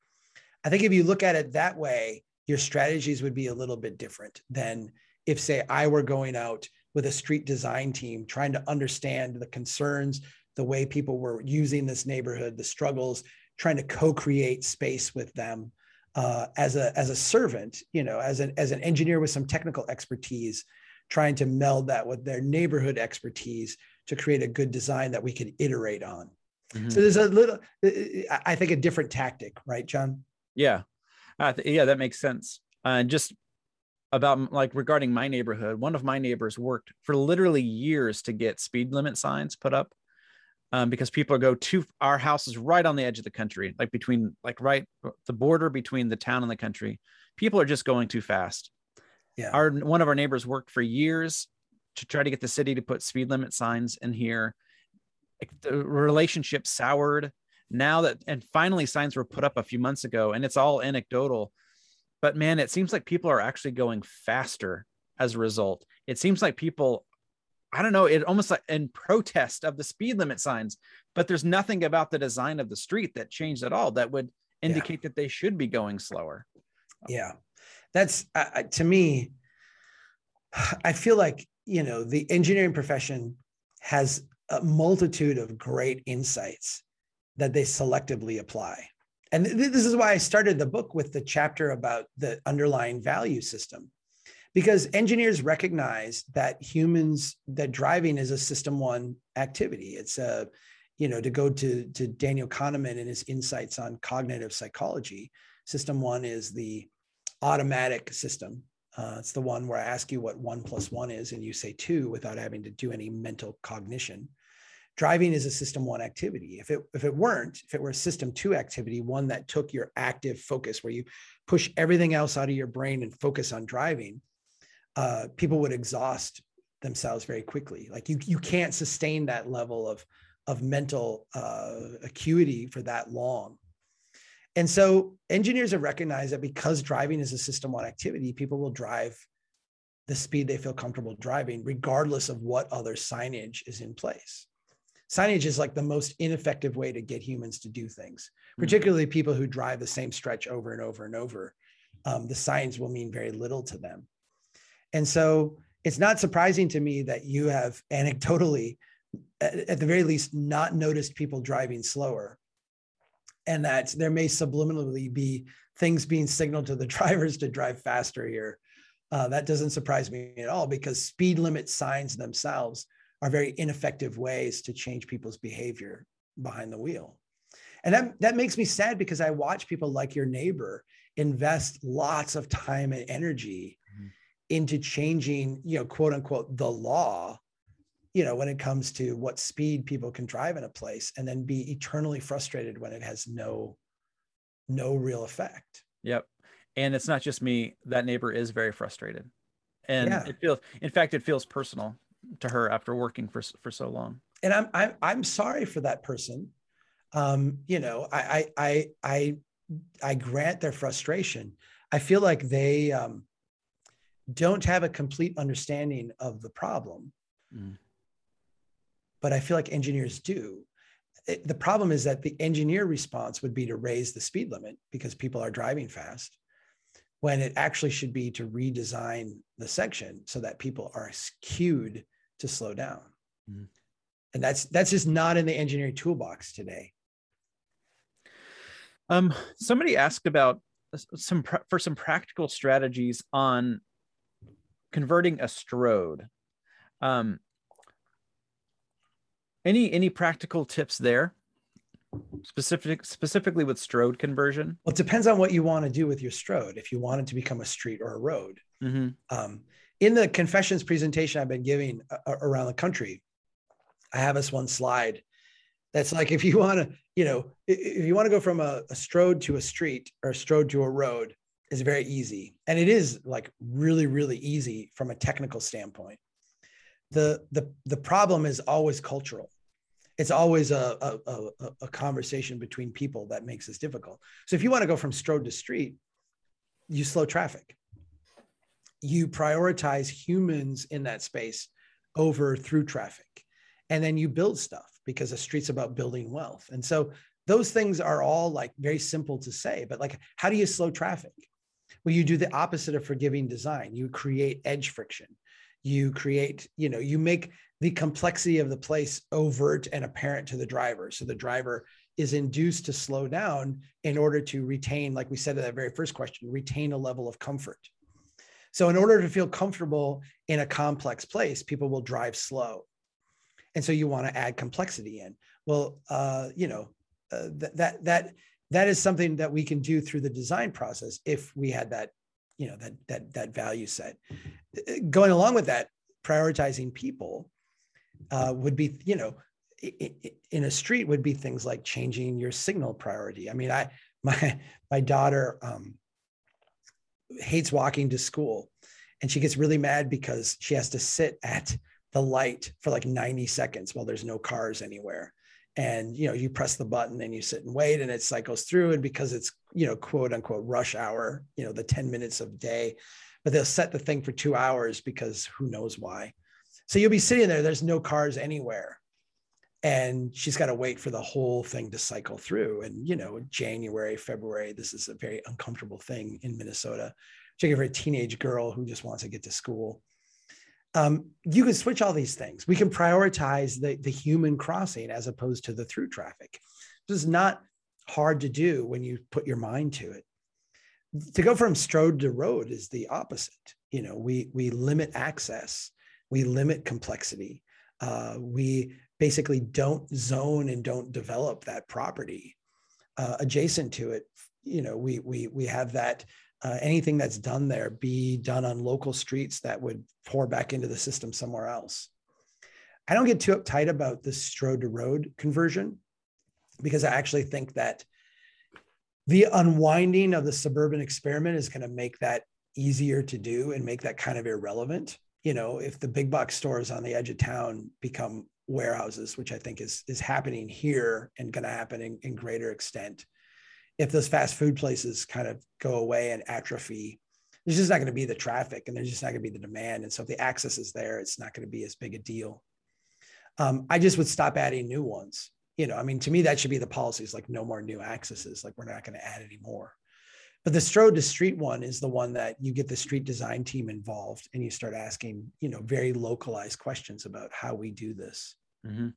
I think if you look at it that way, your strategies would be a little bit different than if, say, I were going out with a street design team trying to understand the concerns, the way people were using this neighborhood, the struggles, trying to co create space with them uh, as a as a servant, you know, as an as an engineer with some technical expertise, trying to meld that with their neighborhood expertise to create a good design that we could iterate on. Mm-hmm. So there's a little, I think, a different tactic, right, John? Yeah, uh, th- yeah, that makes sense. And uh, just about like regarding my neighborhood. One of my neighbors worked for literally years to get speed limit signs put up um, because people go to our house is right on the edge of the country, like between like right the border between the town and the country. People are just going too fast. Yeah. Our one of our neighbors worked for years to try to get the city to put speed limit signs in here. Like, the relationship soured now that and finally signs were put up a few months ago and it's all anecdotal but man it seems like people are actually going faster as a result. It seems like people i don't know it almost like in protest of the speed limit signs but there's nothing about the design of the street that changed at all that would indicate yeah. that they should be going slower. Yeah. That's uh, to me i feel like you know the engineering profession has a multitude of great insights that they selectively apply. And th- this is why I started the book with the chapter about the underlying value system. Because engineers recognize that humans, that driving is a system one activity. It's a, you know, to go to, to Daniel Kahneman and his insights on cognitive psychology, system one is the automatic system. Uh, it's the one where I ask you what one plus one is, and you say two without having to do any mental cognition driving is a system one activity. If it if it weren't if it were a system two activity one that took your active focus where you push everything else out of your brain and focus on driving uh, people would exhaust themselves very quickly. Like you you can't sustain that level of of mental uh, acuity for that long. And so engineers have recognized that because driving is a system one activity people will drive the speed they feel comfortable driving regardless of what other signage is in place signage is like the most ineffective way to get humans to do things, hmm. particularly people who drive the same stretch over and over and over. Um, the signs will mean very little to them. And so it's not surprising to me that you have anecdotally, at, at the very least, not noticed people driving slower. And that there may subliminally be things being signaled to the <laughs> drivers to drive faster here. Uh, that doesn't surprise me at all because speed limit signs themselves are very ineffective ways to change people's behavior behind the wheel. And that, that makes me sad because I watch people like your neighbor invest lots of time and energy mm-hmm. into changing, you know, quote unquote, the law, you know, when it comes to what speed people can drive in a place and then be eternally frustrated when it has no, no real effect. Yep. And it's not just me, that neighbor is very frustrated. And yeah. it feels, in fact, it feels personal to her after working for for so long. And I'm I'm I'm sorry for that person. Um, you know, I I I I I grant their frustration. I feel like they um, don't have a complete understanding of the problem, mm. but I feel like engineers do. It, the problem is that the engineer response would be to raise the speed limit because people are driving fast when it actually should be to redesign the section so that people are cued to slow down. Mm-hmm. And that's that's just not in the engineering toolbox today. Um, somebody asked about some for some practical strategies on converting a stroad. Um, any any practical tips there? Specific specifically with stroad conversion. Well, it depends on what you want to do with your stroad. If you want it to become a street or a road, mm-hmm. um, in the confessions presentation I've been giving uh, around the country, I have this one slide that's like if you want to, you know, if you want to go from a, a stroad to a street or a stroad to a road, is very easy, and it is like really, really easy from a technical standpoint. the the The problem is always cultural. It's always a, a, a, a conversation between people that makes this difficult. So if you want to go from stroad to street, you slow traffic you prioritize humans in that space over through traffic. And then you build stuff because a street's about building wealth. And so those things are all like very simple to say but like how do you slow traffic? Well you do the opposite of forgiving design. You create edge friction. You create you know you make the complexity of the place overt and apparent to the driver. So the driver is induced to slow down in order to retain like we said in that very first question retain a level of comfort so, in order to feel comfortable in a complex place, people will drive slow. And so you want to add complexity in. Well, uh, you know, uh, that that that that is something that we can do through the design process if we had that, you know that that that value set going along with that prioritizing people uh, would be you know in a street would be things like changing your signal priority i mean i <laughs> my my daughter um, hates walking to school. And she gets really mad because she has to sit at the light for like 90 seconds while there's no cars anywhere. And you know you press the button and you sit and wait and it cycles through. And because it's you know quote unquote rush hour you know the 10 minutes of day but they'll set the thing for two hours because who knows why. So you'll be sitting there there's no cars anywhere and she's got to wait for the whole thing to cycle through and you know january february this is a very uncomfortable thing in minnesota particularly for a teenage girl who just wants to get to school um, you can switch all these things. We can prioritize the, the human crossing as opposed to the through traffic. This is not hard to do when you put your mind to it. To go from stroad to road is the opposite. You know, we we limit access, we limit complexity, uh, we basically don't zone and don't develop that property uh, adjacent to it. You know, we we we have that uh, anything that's done there be done on local streets that would pour back into the system somewhere else. I don't get too uptight about the stroad to road conversion because I actually think that the unwinding of the suburban experiment is going to make that easier to do and make that kind of irrelevant. You know, if the big box stores on the edge of town become warehouses, which I think is is happening here and going to happen in, in greater extent, if those fast food places kind of go away and atrophy, there's just not going to be the traffic and there's just not going to be the demand. And so if the access is there, it's not going to be as big a deal. Um, I just would stop adding new ones. You know, I mean, to me, that should be the policies like no more new accesses, like we're not going to add any more. But the stroad to street one is the one that you get the street design team involved and you start asking, you know, very localized questions about how we do this. Mm-hmm.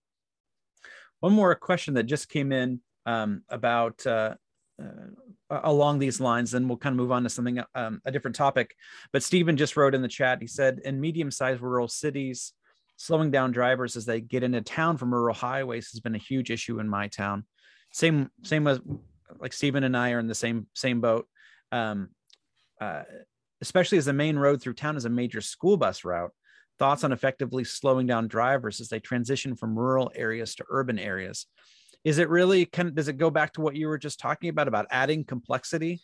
One more question that just came in um, about uh, uh, along these lines, then we'll kind of move on to something, um, a different topic. But Stephen just wrote in the chat, he said, in medium sized rural cities, slowing down drivers as they get into town from rural highways has been a huge issue in my town. Same, same as like Stephen and I are in the same, same boat. Um, uh, especially as the main road through town is a major school bus route. Thoughts on effectively slowing down drivers as they transition from rural areas to urban areas. Is it really kind does it go back to what you were just talking about about adding complexity?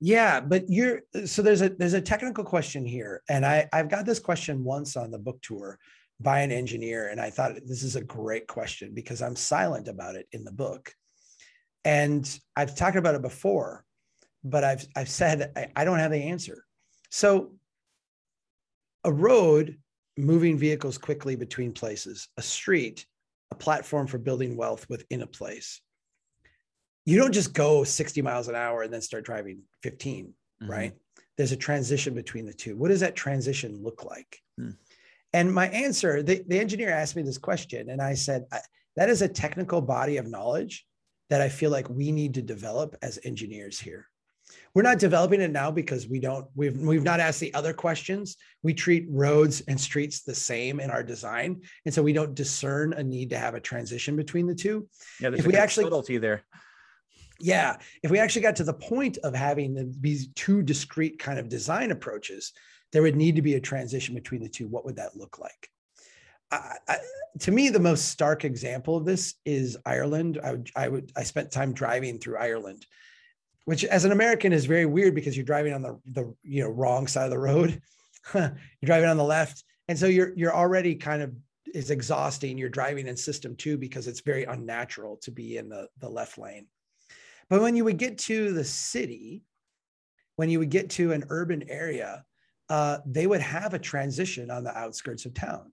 Yeah but you're so there's a there's a technical question here and i i've got this question once on the book tour by an engineer and i thought this is a great question because i'm silent about it in the book. And i've talked about it before but i've i've said i, I don't have the answer. So a road moving vehicles quickly between places a street a platform for building wealth within a place. You don't just go 60 miles an hour and then start driving 15, mm-hmm. right? There's a transition between the two. What does that transition look like? Mm. And my answer, the, the engineer asked me this question, and I said, that is a technical body of knowledge that I feel like we need to develop as engineers here. We're not developing it now because we don't we've we've not asked the other questions. We treat roads and streets the same in our design, and so we don't discern a need to have a transition between the two. Yeah, if we actually subtlety there. Yeah, if we actually got to the point of having the, these two discrete kind of design approaches, there would need to be a transition between the two. What would that look like? I, I, to me, the most stark example of this is Ireland. I would, I would, I spent time driving through Ireland, which as an American is very weird because you're driving on the, the you know wrong side of the road. <laughs> you're driving on the left. And so you're you're already kind of is exhausting. You're driving in system two because it's very unnatural to be in the, the left lane. But when you would get to the city, when you would get to an urban area, uh, they would have a transition on the outskirts of town.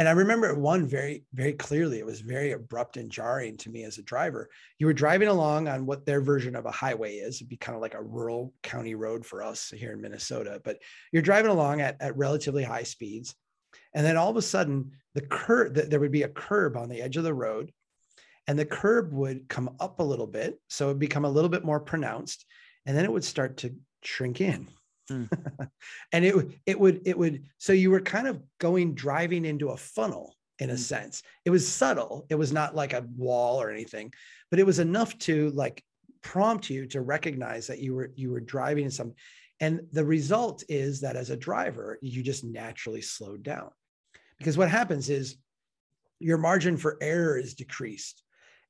And I remember one very, very clearly. It was very abrupt and jarring to me as a driver. You were driving along on what their version of a highway is. It'd be kind of like a rural county road for us here in Minnesota, but you're driving along at, at relatively high speeds. And then all of a sudden, the curb, the, there would be a curb on the edge of the road, and the curb would come up a little bit. So it would become a little bit more pronounced. And then it would start to shrink in Mm. <laughs> and it it would it would so you were kind of going driving into a funnel in a mm. sense. It was subtle. It was not like a wall or anything, but it was enough to like prompt you to recognize that you were you were driving in some And the result is that as a driver, you just naturally slowed down. Because what happens is your margin for error is decreased.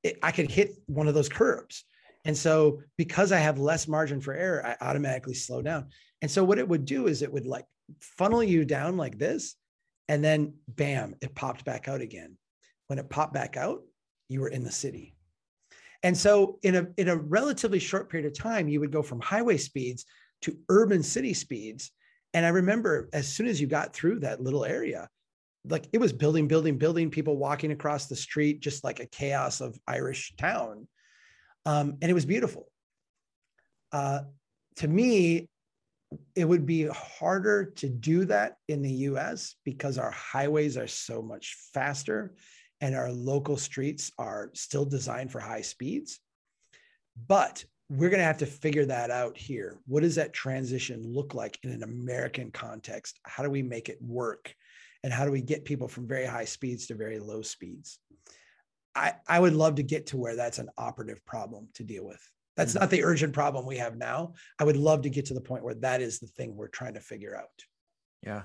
It, I could hit one of those curbs. And so because I have less margin for error, I automatically slow down. And so what it would do is it would like funnel you down like this. And then bam, it popped back out again. When it popped back out, you were in the city. And so in a in a relatively short period of time, you would go from highway speeds to urban city speeds. And I remember as soon as you got through that little area, like it was building, building, building, people walking across the street, just like a chaos of Irish town. Um, and it was beautiful. Uh, to me, it would be harder to do that in the US because our highways are so much faster and our local streets are still designed for high speeds. But we're going to have to figure that out here. What does that transition look like in an American context? How do we make it work? And how do we get people from very high speeds to very low speeds? I, I would love to get to where that's an operative problem to deal with. That's mm-hmm. not the urgent problem we have now. I would love to get to the point where that is the thing we're trying to figure out. Yeah.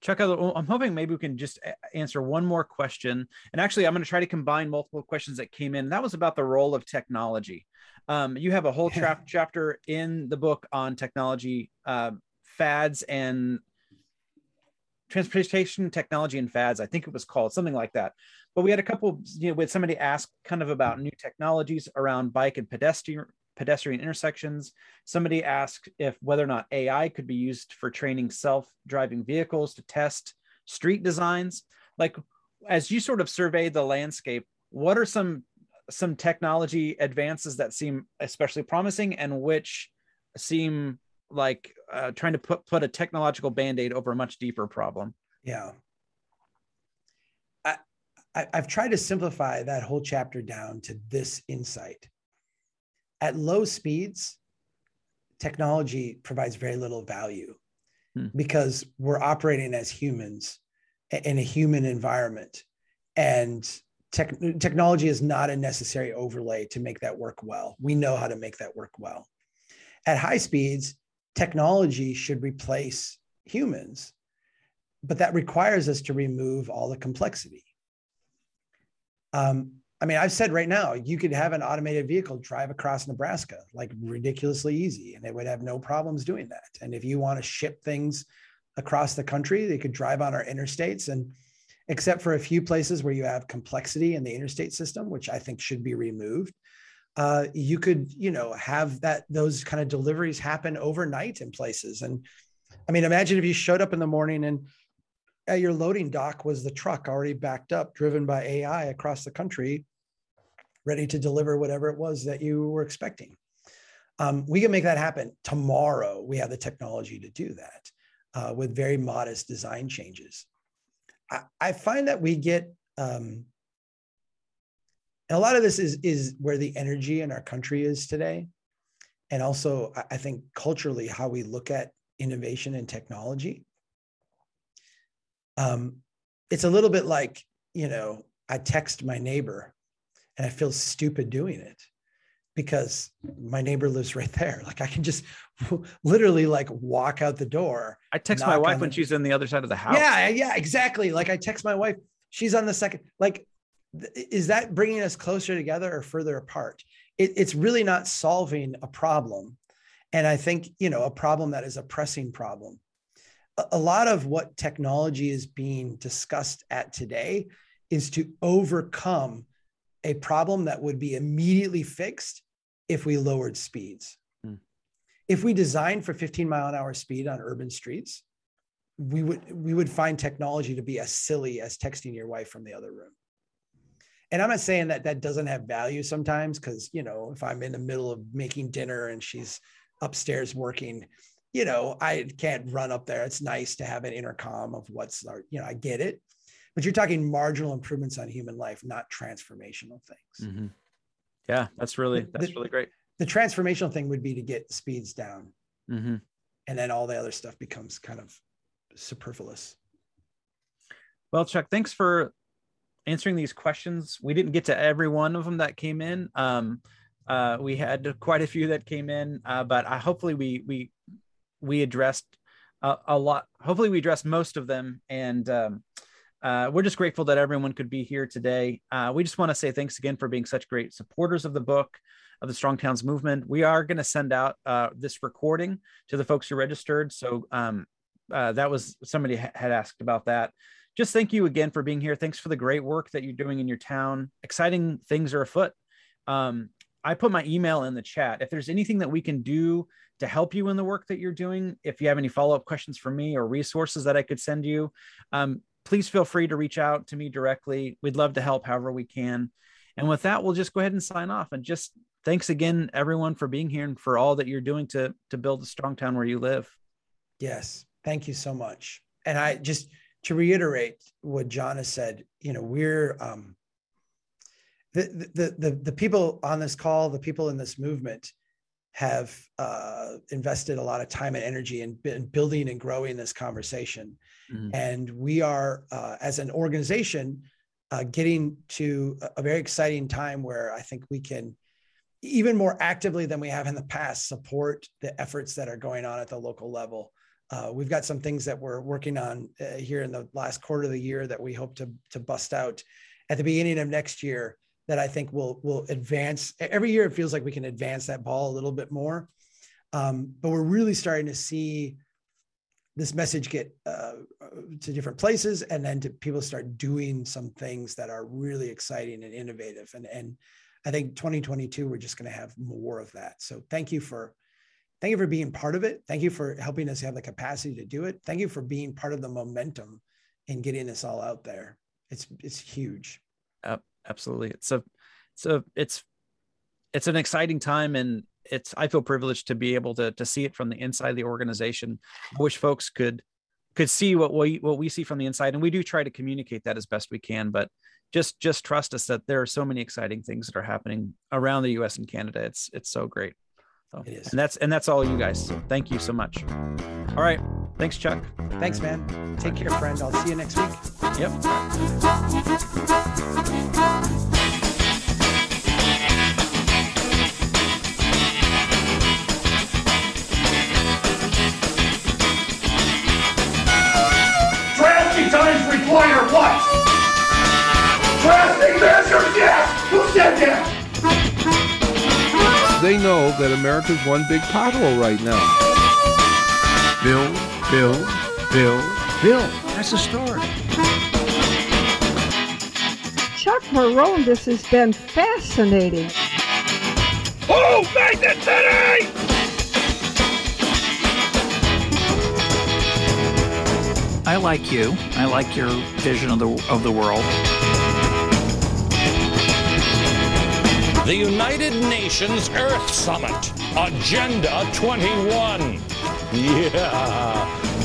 Chuck, out I'm hoping maybe we can just answer one more question. And actually, I'm going to try to combine multiple questions that came in. That was about the role of technology. Um, you have a whole <laughs> tra- chapter in the book on technology uh, fads and transportation technology and fads. I think it was called something like that. But we had a couple, you know, with somebody ask kind of about new technologies around bike and pedestrian pedestrian intersections. Somebody asked if whether or not AI could be used for training self-driving vehicles to test street designs. Like as you sort of survey the landscape, what are some some technology advances that seem especially promising and which seem like uh, trying to put put a technological band-aid over a much deeper problem yeah I, i've tried to simplify that whole chapter down to this insight at low speeds technology provides very little value hmm. because we're operating as humans in a human environment and tech, technology is not a necessary overlay to make that work well. We know how to make that work well. At high speeds, technology should replace humans, but that requires us to remove all the complexity. Um, I mean, I've said right now, you could have an automated vehicle drive across Nebraska like ridiculously easy, and they would have no problems doing that. And if you want to ship things across the country, they could drive on our interstates and except for a few places where you have complexity in the interstate system, which I think should be removed. Uh, you could, you know, have that those kind of deliveries happen overnight in places. And I mean, imagine if you showed up in the morning and at your loading dock was the truck already backed up, driven by AI across the country, ready to deliver whatever it was that you were expecting. Um, we can make that happen tomorrow. We have the technology to do that uh, with very modest design changes. I, I find that we get um, a lot of this is is where the energy in our country is today, and also I think culturally how we look at innovation and technology. Um, it's a little bit like you know I text my neighbor, and I feel stupid doing it because my neighbor lives right there. <laughs> Like I can just <laughs> literally like walk out the door. I text my wife when the... she's on the other side of the house. Yeah, yeah, exactly. Like I text my wife, she's on the second. Like, is that bringing us closer together or further apart? It, it's really not solving a problem, and I think you know a problem that is a pressing problem. A, lot of what technology is being discussed at today is to overcome a problem that would be immediately fixed if we lowered speeds. Mm. If we designed for 15 mile an hour speed on urban streets, we would we would find technology to be as silly as texting your wife from the other room. And I'm not saying that that doesn't have value sometimes because you know if I'm in the middle of making dinner and she's upstairs working, you know I can't run up there. It's nice to have an intercom of what's our, you know I get it, but you're talking marginal improvements on human life, not transformational things. Mm-hmm. Yeah, that's really that's the, really great. The transformational thing would be to get speeds down, mm-hmm. and then all the other stuff becomes kind of superfluous. Well, Chuck, thanks for answering these questions. We didn't get to every one of them that came in. Um, uh, we had quite a few that came in, uh, but I, hopefully we we we addressed a, a, lot. Hopefully, we addressed most of them, and um, uh, we're just grateful that everyone could be here today. Uh, we just want to say thanks again for being such great supporters of the book of the Strong Towns movement. We are going to send out uh, this recording to the folks who registered. So um, uh, that was somebody ha- had asked about that. Just thank you again for being here. Thanks for the great work that you're doing in your town. Exciting things are afoot. Um, I put my email in the chat. If there's anything that we can do to help you in the work that you're doing, if you have any follow up questions for me or resources that I could send you, um, please feel free to reach out to me directly. We'd love to help however we can. And with that, we'll just go ahead and sign off. And just thanks again, everyone, for being here and for all that you're doing to to build a strong town where you live. Yes, thank you so much. And I just to reiterate what John has said, you know, we're um, the, the the the people on this call, the people in this movement, have uh, invested a lot of time and energy in, in building and growing this conversation, mm-hmm. and we are uh, as an organization uh, getting to a very exciting time where I think we can even more actively than we have in the past support the efforts that are going on at the local level. Uh, we've got some things that we're working on uh, here in the last quarter of the year that we hope to to bust out at the beginning of next year that I think will will advance. Every year it feels like we can advance that ball a little bit more, um, but we're really starting to see this message get uh, to different places, and then to people start doing some things that are really exciting and innovative. And and I think 2022 we're just going to have more of that. So thank you for thank you for being part of it. Thank you for helping us have the capacity to do it. Thank you for being part of the momentum in getting this all out there. It's it's huge. Uh, absolutely. It's a it's a it's it's an exciting time and it's I feel privileged to be able to to see it from the inside of the organization. I wish folks could could see what we what we see from the inside and we do try to communicate that as best we can but just just trust us that there are so many exciting things that are happening around the US and Canada. It's it's so great. So, it is. And that's and that's all you guys. So thank you so much. All right. Thanks, Chuck. Thanks, man. Take care, friend. I'll see you next week. Yep. Drafting times require what? Drafting measures, yes! Who said that? they know that America's one big pothole right now. Bill, Bill, Bill, Bill. That's the story. Chuck Marohn, this has been fascinating. Who made the city? I like you. I like your vision of the of the world. The United Nations Earth Summit, Agenda 21. <laughs> Yeah.